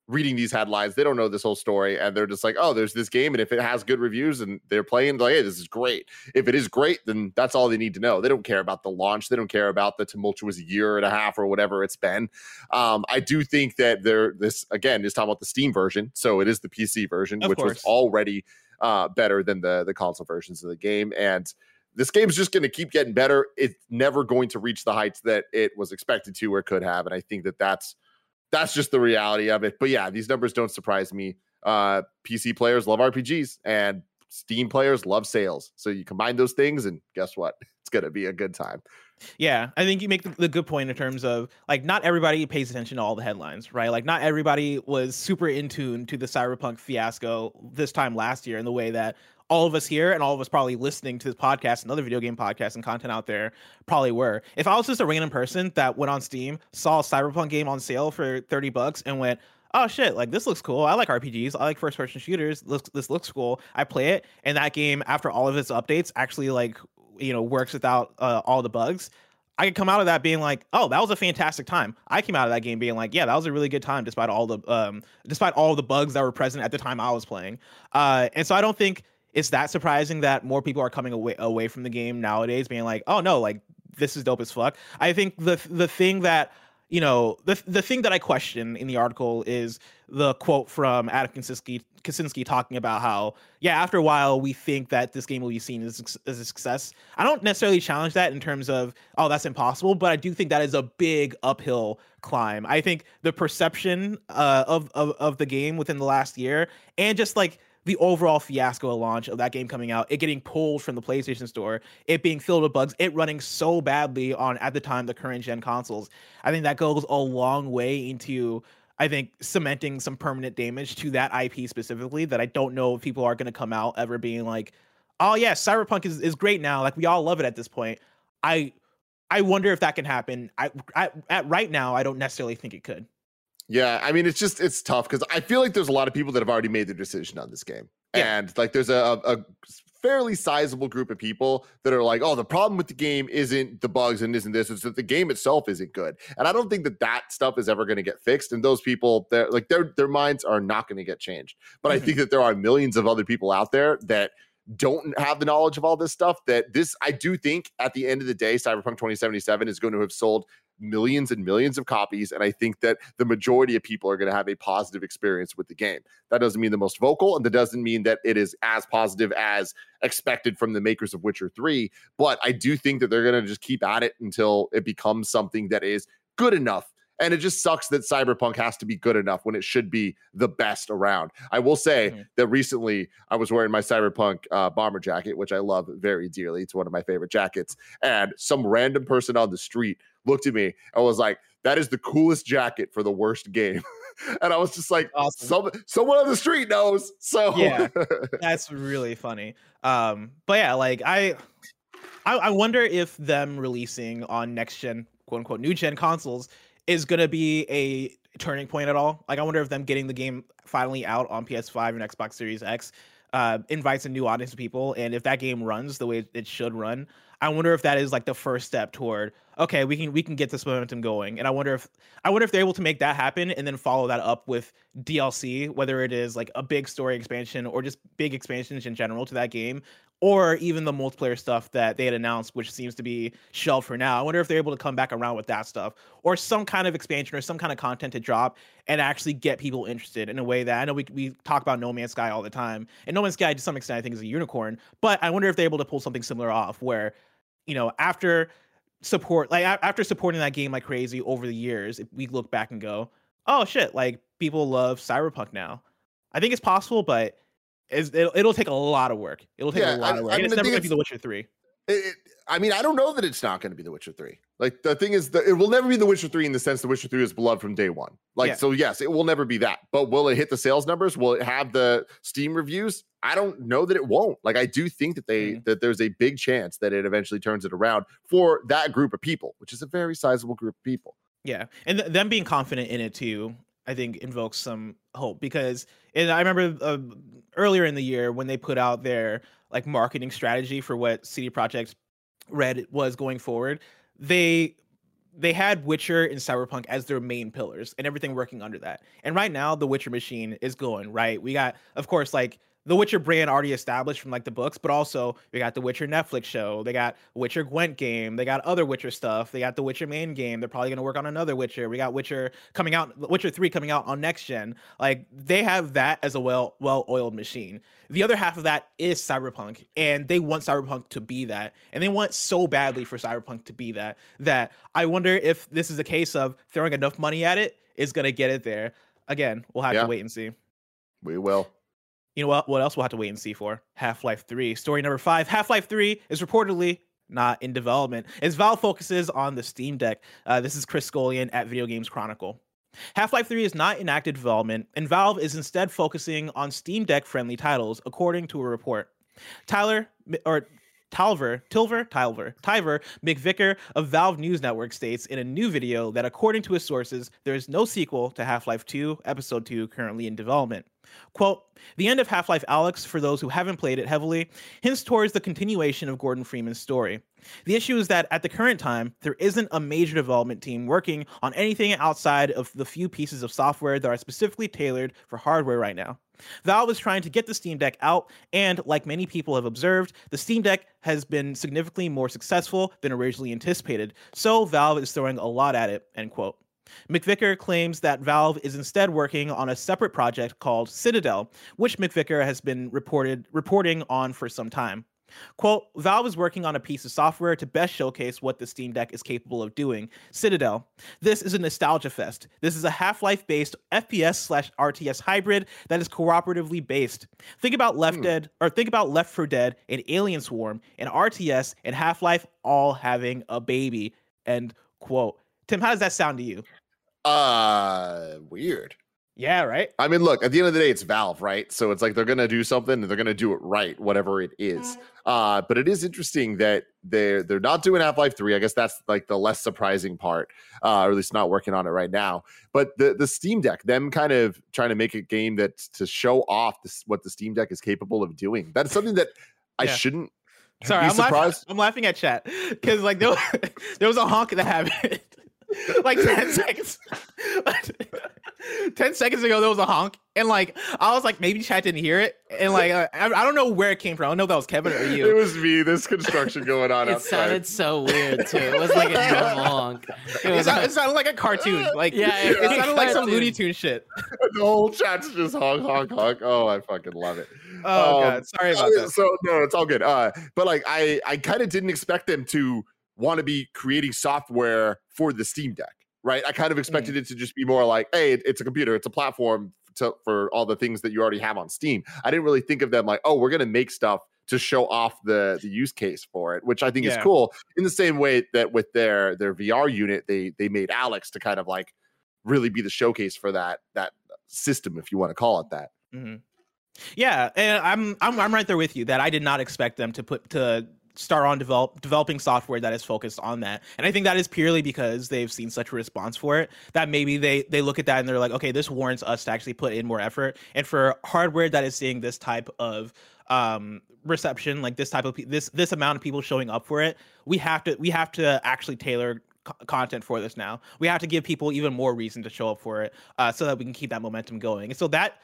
reading these headlines. They don't know this whole story, and they're just like, "Oh, there's this game, and if it has good reviews and they're playing, like, hey, this is great." If it is great, then that's all they need to know. They don't care about the launch. They don't care about the tumultuous year and a half or whatever it's been. Um, I do think that there, this again is talking about the Steam version, so it is the PC version, Of which was already uh, better than the the console versions of the game, and this game's just going to keep getting better. It's never going to reach the heights that it was expected to or could have, and I think that that's that's just the reality of it. But yeah, these numbers don't surprise me. Uh, PC players love RPGs, and Steam players love sales. So you combine those things, and guess what? It's going to be a good time. Yeah, I think you make the, the good point in terms of like not everybody pays attention to all the headlines, right? Like not everybody was super in tune to the cyberpunk fiasco this time last year in the way that all of us here and all of us probably listening to this podcast and other video game podcasts and content out there probably were. If I was just a random person that went on Steam, saw a cyberpunk game on sale for 30 bucks and went, oh shit, like this looks cool. I like RPGs. I like first person shooters. This this looks cool. I play it, and that game after all of its updates actually like you know works without uh, all the bugs. I could come out of that being like, oh, that was a fantastic time. I came out of that game being like, yeah, that was a really good time, despite all the um, despite all the bugs that were present at the time I was playing. Uh, and so I don't think it's that surprising that more people are coming away away from the game nowadays, being like, oh no, like this is dope as fuck. I think the the thing that you know, the the thing that I question in the article is the quote from Adam Kiciński, Kiciński talking about how, yeah, after a while we think that this game will be seen as, as a success. I don't necessarily challenge that in terms of, oh, that's impossible, but I do think that is a big uphill climb. I think the perception uh, of, of of the game within the last year and just like the overall fiasco launch of that game coming out, it getting pulled from the PlayStation Store, it being filled with bugs, it running so badly on at the time the current gen consoles. I think that goes a long way into I think cementing some permanent damage to that IP specifically that I don't know if people are going to come out ever being like, "Oh yeah, Cyberpunk is, is great now. Like we all love it at this point." I I wonder if that can happen. I, I at right now I don't necessarily think it could. Yeah, I mean, it's just it's tough because I feel like there's a lot of people that have already made their decision on this game, yeah. and like there's a, a fairly sizable group of people that are like, oh, the problem with the game isn't the bugs and isn't this; it's that the game itself isn't good. And I don't think that that stuff is ever going to get fixed. And those people, they're like their their minds are not going to get changed. But mm-hmm. I think that there are millions of other people out there that don't have the knowledge of all this stuff that this I do think at the end of the day Cyberpunk 2077 is going to have sold millions and millions of copies. And I think that the majority of people are going to have a positive experience with the game. That doesn't mean the most vocal, and that doesn't mean that it is as positive as expected from the makers of Witcher 3. But I do think that they're going to just keep at it until it becomes something that is good enough and it just sucks that Cyberpunk has to be good enough when it should be the best around. I will say mm-hmm. that recently I was wearing my Cyberpunk uh, bomber jacket, which I love very dearly. It's one of my favorite jackets. And some random person on the street looked at me and was like, that is the coolest jacket for the worst game. and I was just like, awesome. some, someone on the street knows. So yeah, that's really funny. Um, but yeah, like I, I, I wonder if them releasing on next gen, quote unquote, new gen consoles is going to be a turning point at all. Like, I wonder if them getting the game finally out on PS5 and Xbox Series X uh, invites a new audience of people, and if that game runs the way it should run, I wonder if that is like the first step toward okay, we can we can get this momentum going. And I wonder if I wonder if they're able to make that happen and then follow that up with DLC, whether it is like a big story expansion or just big expansions in general to that game, or even the multiplayer stuff that they had announced, which seems to be shelved for now. I wonder if they're able to come back around with that stuff or some kind of expansion or some kind of content to drop and actually get people interested in a way that I know we, we talk about No Man's Sky all the time. And No Man's Sky, to some extent, I think is a unicorn, but I wonder if they're able to pull something similar off where, you know, after support, like after supporting that game like crazy over the years, if we look back and go, oh shit, like people love Cyberpunk now. I think it's possible, but it'll, it'll take a lot of work. It'll take yeah, a lot I, of work. I mean, it's never going to be The Witcher 3. It, I mean, I don't know that it's not going to be The Witcher 3. Like, the thing is, that it will never be The Witcher 3 in the sense The Witcher 3 is beloved from day one. Like, yeah. so yes, it will never be that. But will it hit the sales numbers? Will it have the Steam reviews? I don't know that it won't. Like, I do think that they mm. that there's a big chance that it eventually turns it around for that group of people, which is a very sizable group of people. Yeah, and th- them being confident in it too I think invokes some hope because and I remember uh, earlier in the year when they put out their like marketing strategy for what CD Projekt Red was going forward, they they had Witcher and Cyberpunk as their main pillars and everything working under that. And right now the Witcher machine is going, right? We got of course like the Witcher brand already established from like the books, but also we got the Witcher Netflix show. They got Witcher Gwent game. They got other Witcher stuff. They got the Witcher main game. They're probably going to work on another Witcher. We got Witcher coming out, Witcher 3 coming out on next gen. Like they have that as a well well oiled machine. The other half of that is Cyberpunk, and they want Cyberpunk to be that, and they want so badly for Cyberpunk to be that that I wonder if this is a case of throwing enough money at it is going to get it there. Again, we'll have yeah. to wait and see. We will. You know what? What else we'll have to wait and see for? Half Life 3. Story number five. Half Life 3 is reportedly not in development as Valve focuses on the Steam Deck. Uh, this is Chris Scullion at Video Games Chronicle. Half Life 3 is not in active development, and Valve is instead focusing on Steam Deck friendly titles, according to a report. Tyler, or Talver, Tilver, Tilver, Tyver McVicker of Valve News Network states in a new video that according to his sources, there is no sequel to Half-Life 2 Episode 2 currently in development. Quote, the end of Half Life Alyx, for those who haven't played it heavily, hints towards the continuation of Gordon Freeman's story. The issue is that at the current time, there isn't a major development team working on anything outside of the few pieces of software that are specifically tailored for hardware right now. Valve is trying to get the Steam Deck out, and like many people have observed, the Steam Deck has been significantly more successful than originally anticipated, so Valve is throwing a lot at it, end quote. McVicker claims that Valve is instead working on a separate project called Citadel, which McVicker has been reported reporting on for some time. Quote, Valve is working on a piece of software to best showcase what the Steam Deck is capable of doing. Citadel. This is a nostalgia fest. This is a Half-Life based FPS slash RTS hybrid that is cooperatively based. Think about Left hmm. Dead or think about Left 4 Dead and Alien Swarm and RTS and Half-Life all having a baby. End quote. Tim, how does that sound to you? Uh, weird. Yeah, right. I mean, look, at the end of the day, it's Valve, right? So it's like they're gonna do something and they're gonna do it right, whatever it is. Mm. Uh, but it is interesting that they're they're not doing Half-Life 3. I guess that's like the less surprising part, uh, or at least not working on it right now. But the the Steam Deck, them kind of trying to make a game that to show off this, what the Steam Deck is capable of doing. That's something that I yeah. shouldn't Sorry, I'm laughing, I'm laughing, at chat because like there was, there was a honk that happened like 10 seconds. 10 seconds ago there was a honk and like i was like maybe chat didn't hear it and like I, I don't know where it came from. I don't know if that was kevin or you. It was me. This construction going on it outside. sounded so weird too. It was like a normal honk. It, was, it, sounded, it sounded like a cartoon. Like yeah it, it sounded like some looney tune shit. The whole chat's just honk honk honk. Oh i fucking love it. Oh um, god sorry about that. so no it's all good. Uh but like i i kind of didn't expect them to want to be creating software for the Steam Deck, right? I kind of expected mm. it to just be more like, hey, it's a computer, it's a platform to, for all the things that you already have on Steam. I didn't really think of them like, oh, we're going to make stuff to show off the the use case for it, which I think yeah. is cool. In the same way that with their their VR unit, they they made Alyx to kind of like really be the showcase for that that system, if you want to call it that. Mm-hmm. Yeah, and I'm, I'm I'm right there with you that I did not expect them to put to start on develop developing software that is focused on that. And I think that is purely because they've seen such a response for it that maybe they they look at that and they're like, okay, this warrants us to actually put in more effort. And for hardware that is seeing this type of um reception, like this type of this this amount of people showing up for it, we have to we have to actually tailor content for this now. We have to give people even more reason to show up for it, uh, so that we can keep that momentum going. And so that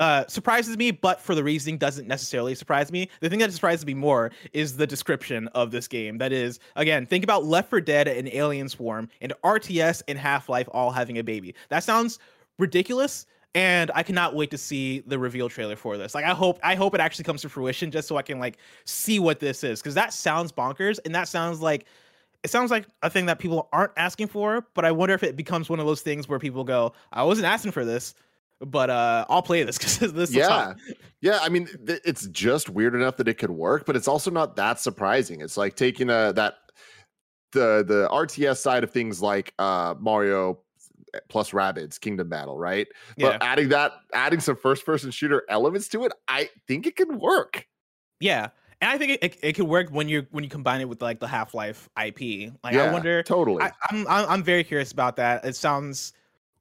uh, surprises me, but for the reasoning doesn't necessarily surprise me. The thing that surprises me more is the description of this game. That is, again, think about Left 4 Dead and Alien Swarm and RTS and Half Life all having a baby. That sounds ridiculous, and I cannot wait to see the reveal trailer for this. Like, I hope I hope it actually comes to fruition, just so I can like see what this is, because that sounds bonkers, and that sounds like it sounds like a thing that people aren't asking for. But I wonder if it becomes one of those things where people go, "I wasn't asking for this." But uh I'll play this because this yeah yeah I mean th- it's just weird enough that it could work but it's also not that surprising it's like taking a that the the RTS side of things like uh Mario plus Rabbids Kingdom Battle right but yeah. adding that adding some first person shooter elements to it I think it could work yeah and I think it, it, it, could work when you when you combine it with like the Half Life IP. Like yeah, I wonder, totally. I, I'm I'm very curious about that. It sounds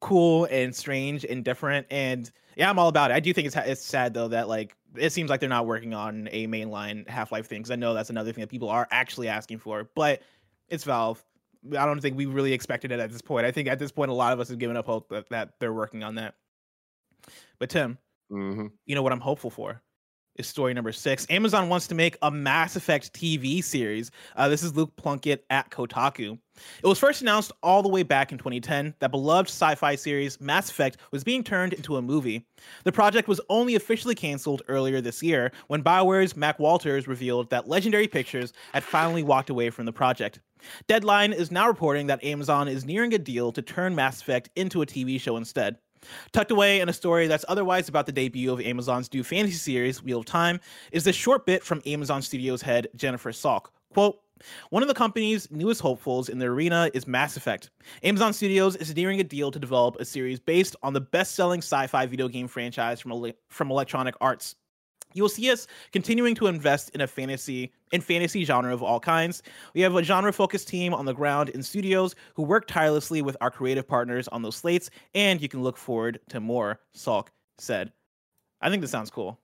cool and strange and different. And yeah, I'm all about it. I do think it's it's sad though that like it seems like they're not working on a mainline Half Life thing. Because I know that's another thing that people are actually asking for. But it's Valve. I don't think we really expected it at this point. I think at this point, a lot of us have given up hope that, that they're working on that. But Tim, mm-hmm. you know what I'm hopeful for? Is story number six. Amazon wants to make a Mass Effect TV series. Uh, this is Luke Plunkett at Kotaku. It was first announced all the way back in 2010 that beloved sci fi series Mass Effect was being turned into a movie. The project was only officially canceled earlier this year when BioWare's Mac Walters revealed that Legendary Pictures had finally walked away from the project. Deadline is now reporting that Amazon is nearing a deal to turn Mass Effect into a TV show instead. Tucked away in a story that's otherwise about the debut of Amazon's new fantasy series, Wheel of Time, is this short bit from Amazon Studios head Jennifer Salk. Quote, one of the company's newest hopefuls in the arena is Mass Effect. Amazon Studios is nearing a deal to develop a series based on the best selling sci fi video game franchise from, from Electronic Arts. you will see us continuing to invest in a fantasy in fantasy genre of all kinds. We have a genre focused team on the ground in studios who work tirelessly with our creative partners on those slates, and you can look forward to more. Salk said. I think this sounds cool.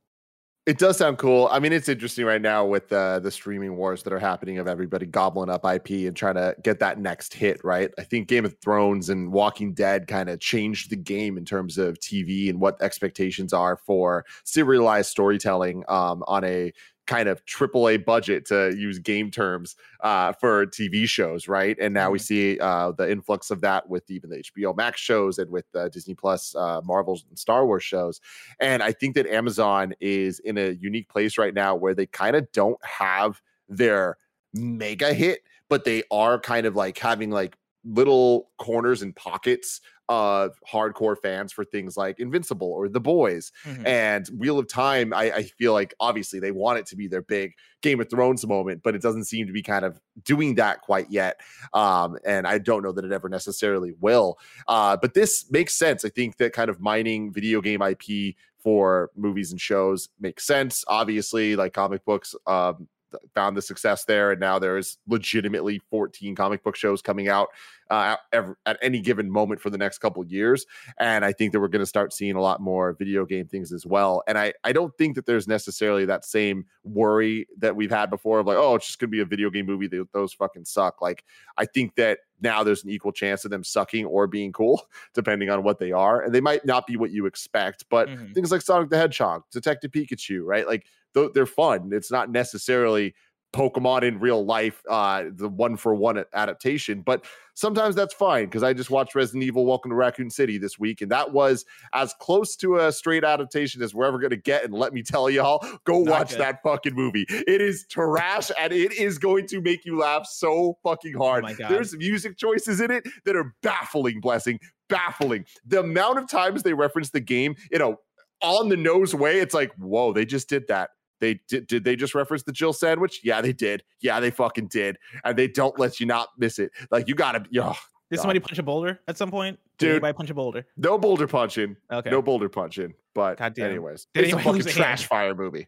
It does sound cool. I mean, it's interesting right now with uh, the streaming wars that are happening of everybody gobbling up IP and trying to get that next hit, right? I think Game of Thrones and Walking Dead kind of changed the game in terms of TV and what expectations are for serialized storytelling um, on a kind of AAA budget to use game terms uh, for TV shows, right? And now we mm-hmm. see uh, the influx of that with even the HBO Max shows and with uh, Disney Plus, uh, Marvel and Star Wars shows. And I think that Amazon is in a unique place right now where they kind of don't have their mega hit, but they are kind of like having like little corners and pockets of hardcore fans for things like Invincible or The Boys mm-hmm. and Wheel of Time. I, I, feel like obviously they want it to be their big Game of Thrones moment, but it doesn't seem to be kind of doing that quite yet. Um, and I don't know that it ever necessarily will. Uh, but this makes sense. I think that kind of mining video game IP for movies and shows makes sense. Obviously, like comic books, um, found the success there, and now there is legitimately 14 comic book shows coming out uh, at, at any given moment for the next couple years. And I think that we're going to start seeing a lot more video game things as well. And I I don't think that there's necessarily that same worry that we've had before of like, oh, it's just going to be a video game movie. They, those fucking suck. Like I think that now there's an equal chance of them sucking or being cool, depending on what they are. And they might not be what you expect, but mm-hmm. things like Sonic the Hedgehog, Detective Pikachu, right? Like they're fun. It's not necessarily Pokemon in real life, uh, the one for one adaptation. But sometimes that's fine because I just watched Resident Evil Welcome to Raccoon City this week, and that was as close to a straight adaptation as we're ever going to get. And let me tell y'all, go Not watch good. that fucking movie. It is trash and it is going to make you laugh so fucking hard. Oh There's music choices in it that are baffling, blessing, baffling. The amount of times they reference the game in a on the nose way, it's like, whoa, they just did that they did. Did they just reference the Jill sandwich? Yeah, they did. Yeah, they fucking did. And they don't let you not miss it. Like you gotta. Oh, did God. somebody punch a boulder at some point? Did Dude, anybody punch a boulder? No boulder punching. Okay. No boulder punching. But anyways, Did it's a fucking trash fire movie.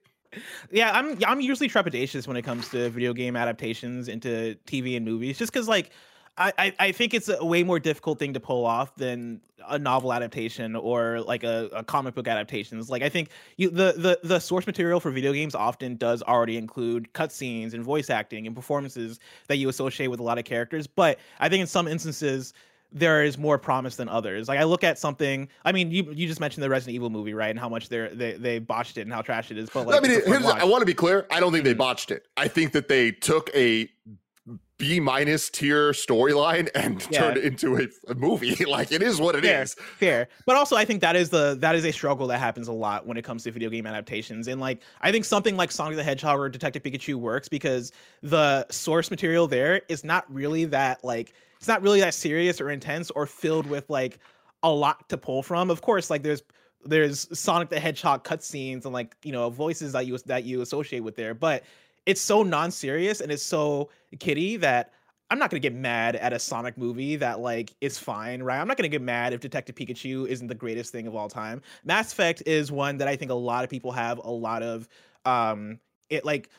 Yeah, I'm I'm usually trepidatious when it comes to video game adaptations into TV and movies, just because like I, I think it's a way more difficult thing to pull off than a novel adaptation or like a, a comic book adaptations. Like I think you the, the the source material for video games often does already include cutscenes and voice acting and performances that you associate with a lot of characters. But I think in some instances there is more promise than others. Like I look at something. I mean, you you just mentioned the Resident Evil movie, right? And how much they they they botched it and how trash it is. But like, I mean, I want to be clear. I don't think they mm-hmm. botched it. I think that they took a B minus tier storyline and yeah. turned it into a, a, movie. like it is what it fair, is. Fair, but also I think that is the that is a struggle that happens a lot when it comes to video game adaptations. And like I think something like Sonic the Hedgehog or Detective Pikachu works because the source material there is not really that like it's not really that serious or intense or filled with like a lot to pull from. Of course, like there's there's Sonic the Hedgehog cutscenes and like you know voices that you that you associate with there, but it's so non-serious and it's so kitty that I'm not gonna get mad at a Sonic movie that like is fine, right? I'm not gonna get mad if Detective Pikachu isn't the greatest thing of all time. Mass Effect is one that I think a lot of people have a lot of um it like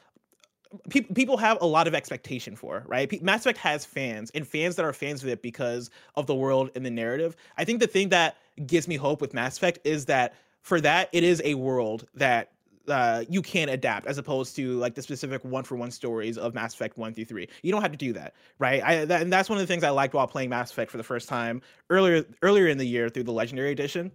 people people have a lot of expectation for, right? Mass Effect has fans and fans that are fans of it because of the world and the narrative. I think the thing that gives me hope with Mass Effect is that for that it is a world that uh, you can adapt as opposed to like the specific one for one stories of Mass Effect 1 through 3. You don't have to do that, right? I, that, and that's one of the things I liked while playing Mass Effect for the first time earlier earlier in the year through the Legendary Edition.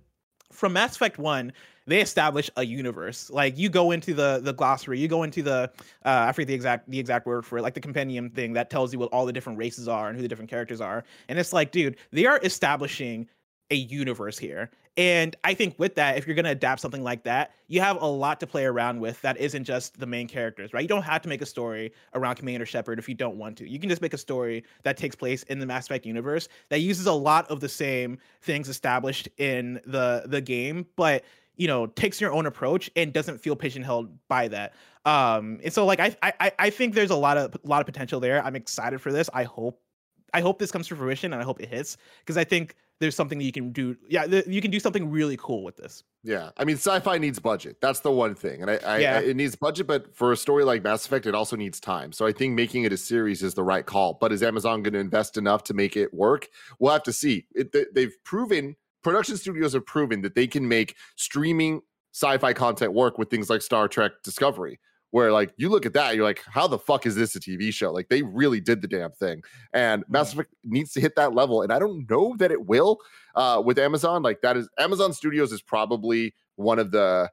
From Mass Effect 1, they establish a universe. Like you go into the the glossary, you go into the uh, I forget the exact the exact word for it, like the compendium thing that tells you what all the different races are and who the different characters are. And it's like, dude, they are establishing a universe here. And I think with that, if you're going to adapt something like that, you have a lot to play around with that isn't just the main characters, right? You don't have to make a story around Commander Shepard if you don't want to. You can just make a story that takes place in the Mass Effect universe that uses a lot of the same things established in the the game, but you know takes your own approach and doesn't feel pigeonholed by that. Um, and so like I I I think there's a lot of a lot of potential there. I'm excited for this. I hope I hope this comes to fruition and I hope it hits because I think there's something that you can do. Yeah, th- you can do something really cool with this. Yeah, I mean, sci-fi needs budget. That's the one thing, and I, I, Yeah. I it needs budget, but for a story like Mass Effect, it also needs time. So I think making it a series is the right call. But is Amazon going to invest enough to make it work? We'll have to see. It, they, they've proven production studios have proven that they can make streaming sci-fi content work with things like Star Trek Discovery. Where like you look at that, you're like, how the fuck is this a TV show? Like they really did the damn thing, and Mass Effect needs to hit that level, and I don't know that it will uh, with Amazon. Like that is Amazon Studios is probably one of the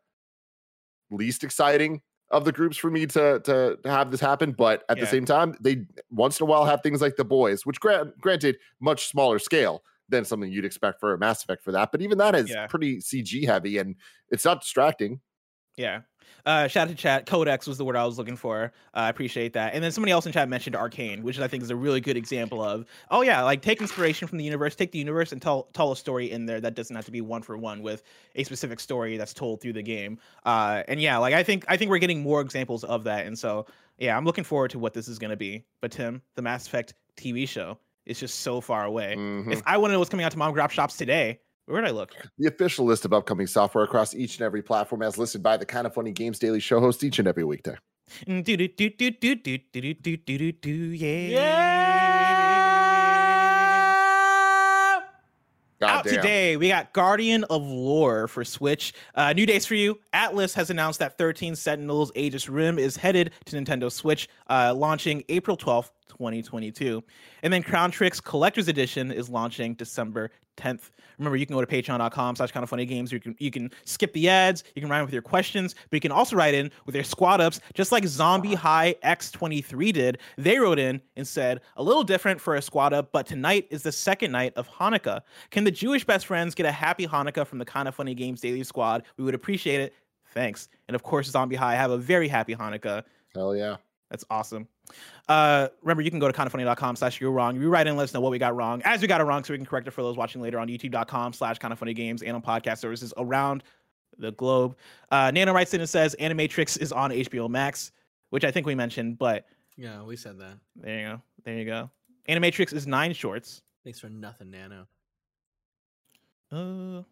least exciting of the groups for me to to, to have this happen. But at Yeah. the same time, they once in a while have things like the boys, which grant, granted much smaller scale than something you'd expect for a Mass Effect for that. But even that is Yeah. pretty CG heavy, and it's not distracting. Yeah. Uh, shout out to chat. Codex was the word I was looking for. Uh, I appreciate that. And then somebody else in chat mentioned Arcane, which I think is a really good example of, oh yeah, like take inspiration from the universe, take the universe and tell tell a story in there that doesn't have to be one for one with a specific story that's told through the game. Uh, and yeah, like I think I think we're getting more examples of that. And so yeah, I'm looking forward to what this is gonna be. But Tim, the Mass Effect TV show is just so far away. Mhm. If I want to know what's coming out to mom grab shops today, where would I look? The official list of upcoming software across each and every platform, as listed by the Kind of Funny Games Daily show host each and every weekday. Do do do do do do do do do do do yeah. Yeah. God Out damn. today, we got Guardian of Lore for Switch. Uh, new days for you. Atlus has announced that 13 Sentinels Aegis Rim is headed to Nintendo Switch, uh, launching April 12th, 2022. And then Crown Tricks Collector's Edition is launching December 10th. Remember, you can go to patreon.com slash kind of funny games. You can you can skip the ads, you can write in with your questions, but you can also write in with your squad ups, just like Zombie High X23 did. They wrote in and said, a little different for a squad up, but tonight is the second night of Hanukkah. Can the Jewish best friends get a happy Hanukkah from the kind of funny games daily squad? We would appreciate it. Thanks. And of course, Zombie High, have a very happy Hanukkah. Hell yeah. That's awesome. Uh, remember, you can go to kindafunny.com slash you're wrong. You write in let us know what we got wrong, as we got it wrong, so we can correct it for those watching later on youtube.com slash kindafunnygames and on podcast services around the globe. Uh, Nano writes in and says Animatrix is on HBO Max, which I think we mentioned, but Yeah, we said that. there you go. There you go. Animatrix is nine shorts. Thanks for nothing, Nano. Uh,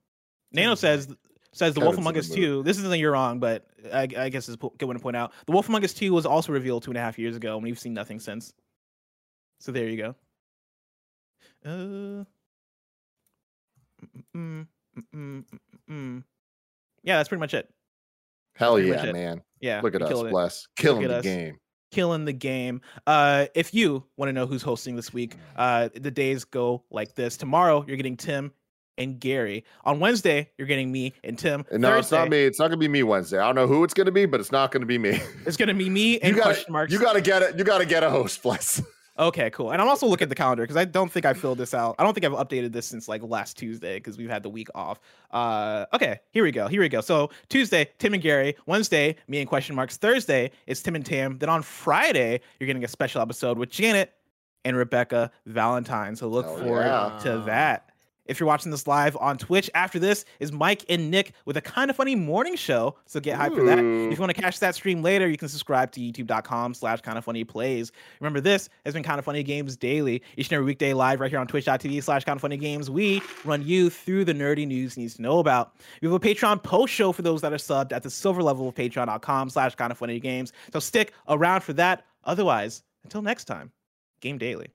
Nano says says the Wolf Among Us 2. This isn't you're wrong, but I, I guess it's a good one to point out. The Wolf Among Us 2 was also revealed two and a half years ago, and we've seen nothing since. So there you go. Uh, mm, mm, mm, mm, mm. yeah, that's pretty much it. Hell pretty yeah, it. man. Yeah, Look at us, it. bless. Killing the us. game. killing the game. Uh, if you want to know who's hosting this week, uh, the days go like this. Tomorrow, you're getting Tim and Gary. On Wednesday, you're getting me and Tim. No, it's not me. It's not gonna be me Wednesday. I don't know who it's gonna be, but it's not gonna be me. It's gonna be me and you question gotta, marks. you gotta get it. You gotta get a host, bless. Okay, cool. And I'm also looking at the calendar because I don't think I filled this out. I don't think I've updated this since like last Tuesday because we've had the week off. Uh, okay, here we go. Here we go. So Tuesday, Tim and Gary. Wednesday, me and question marks. Thursday, it's Tim and Tam. Then on Friday, you're getting a special episode with Janet and Rebecca Valentine. So look Hell forward yeah. to that. If you're watching this live on Twitch, after this is Mike and Nick with a kind of funny morning show. So get hyped for that. If you want to catch that stream later, you can subscribe to youtube.com slash kind of funny plays. Remember, this has been kind of funny games daily, each and every weekday live right here on twitch.tv slash kind of funny games. We run you through the nerdy news you need to know about. We have a Patreon post show for those that are subbed at the silver level of patreon.com slash kind of funny games. So stick around for that. Otherwise, until next time, game daily.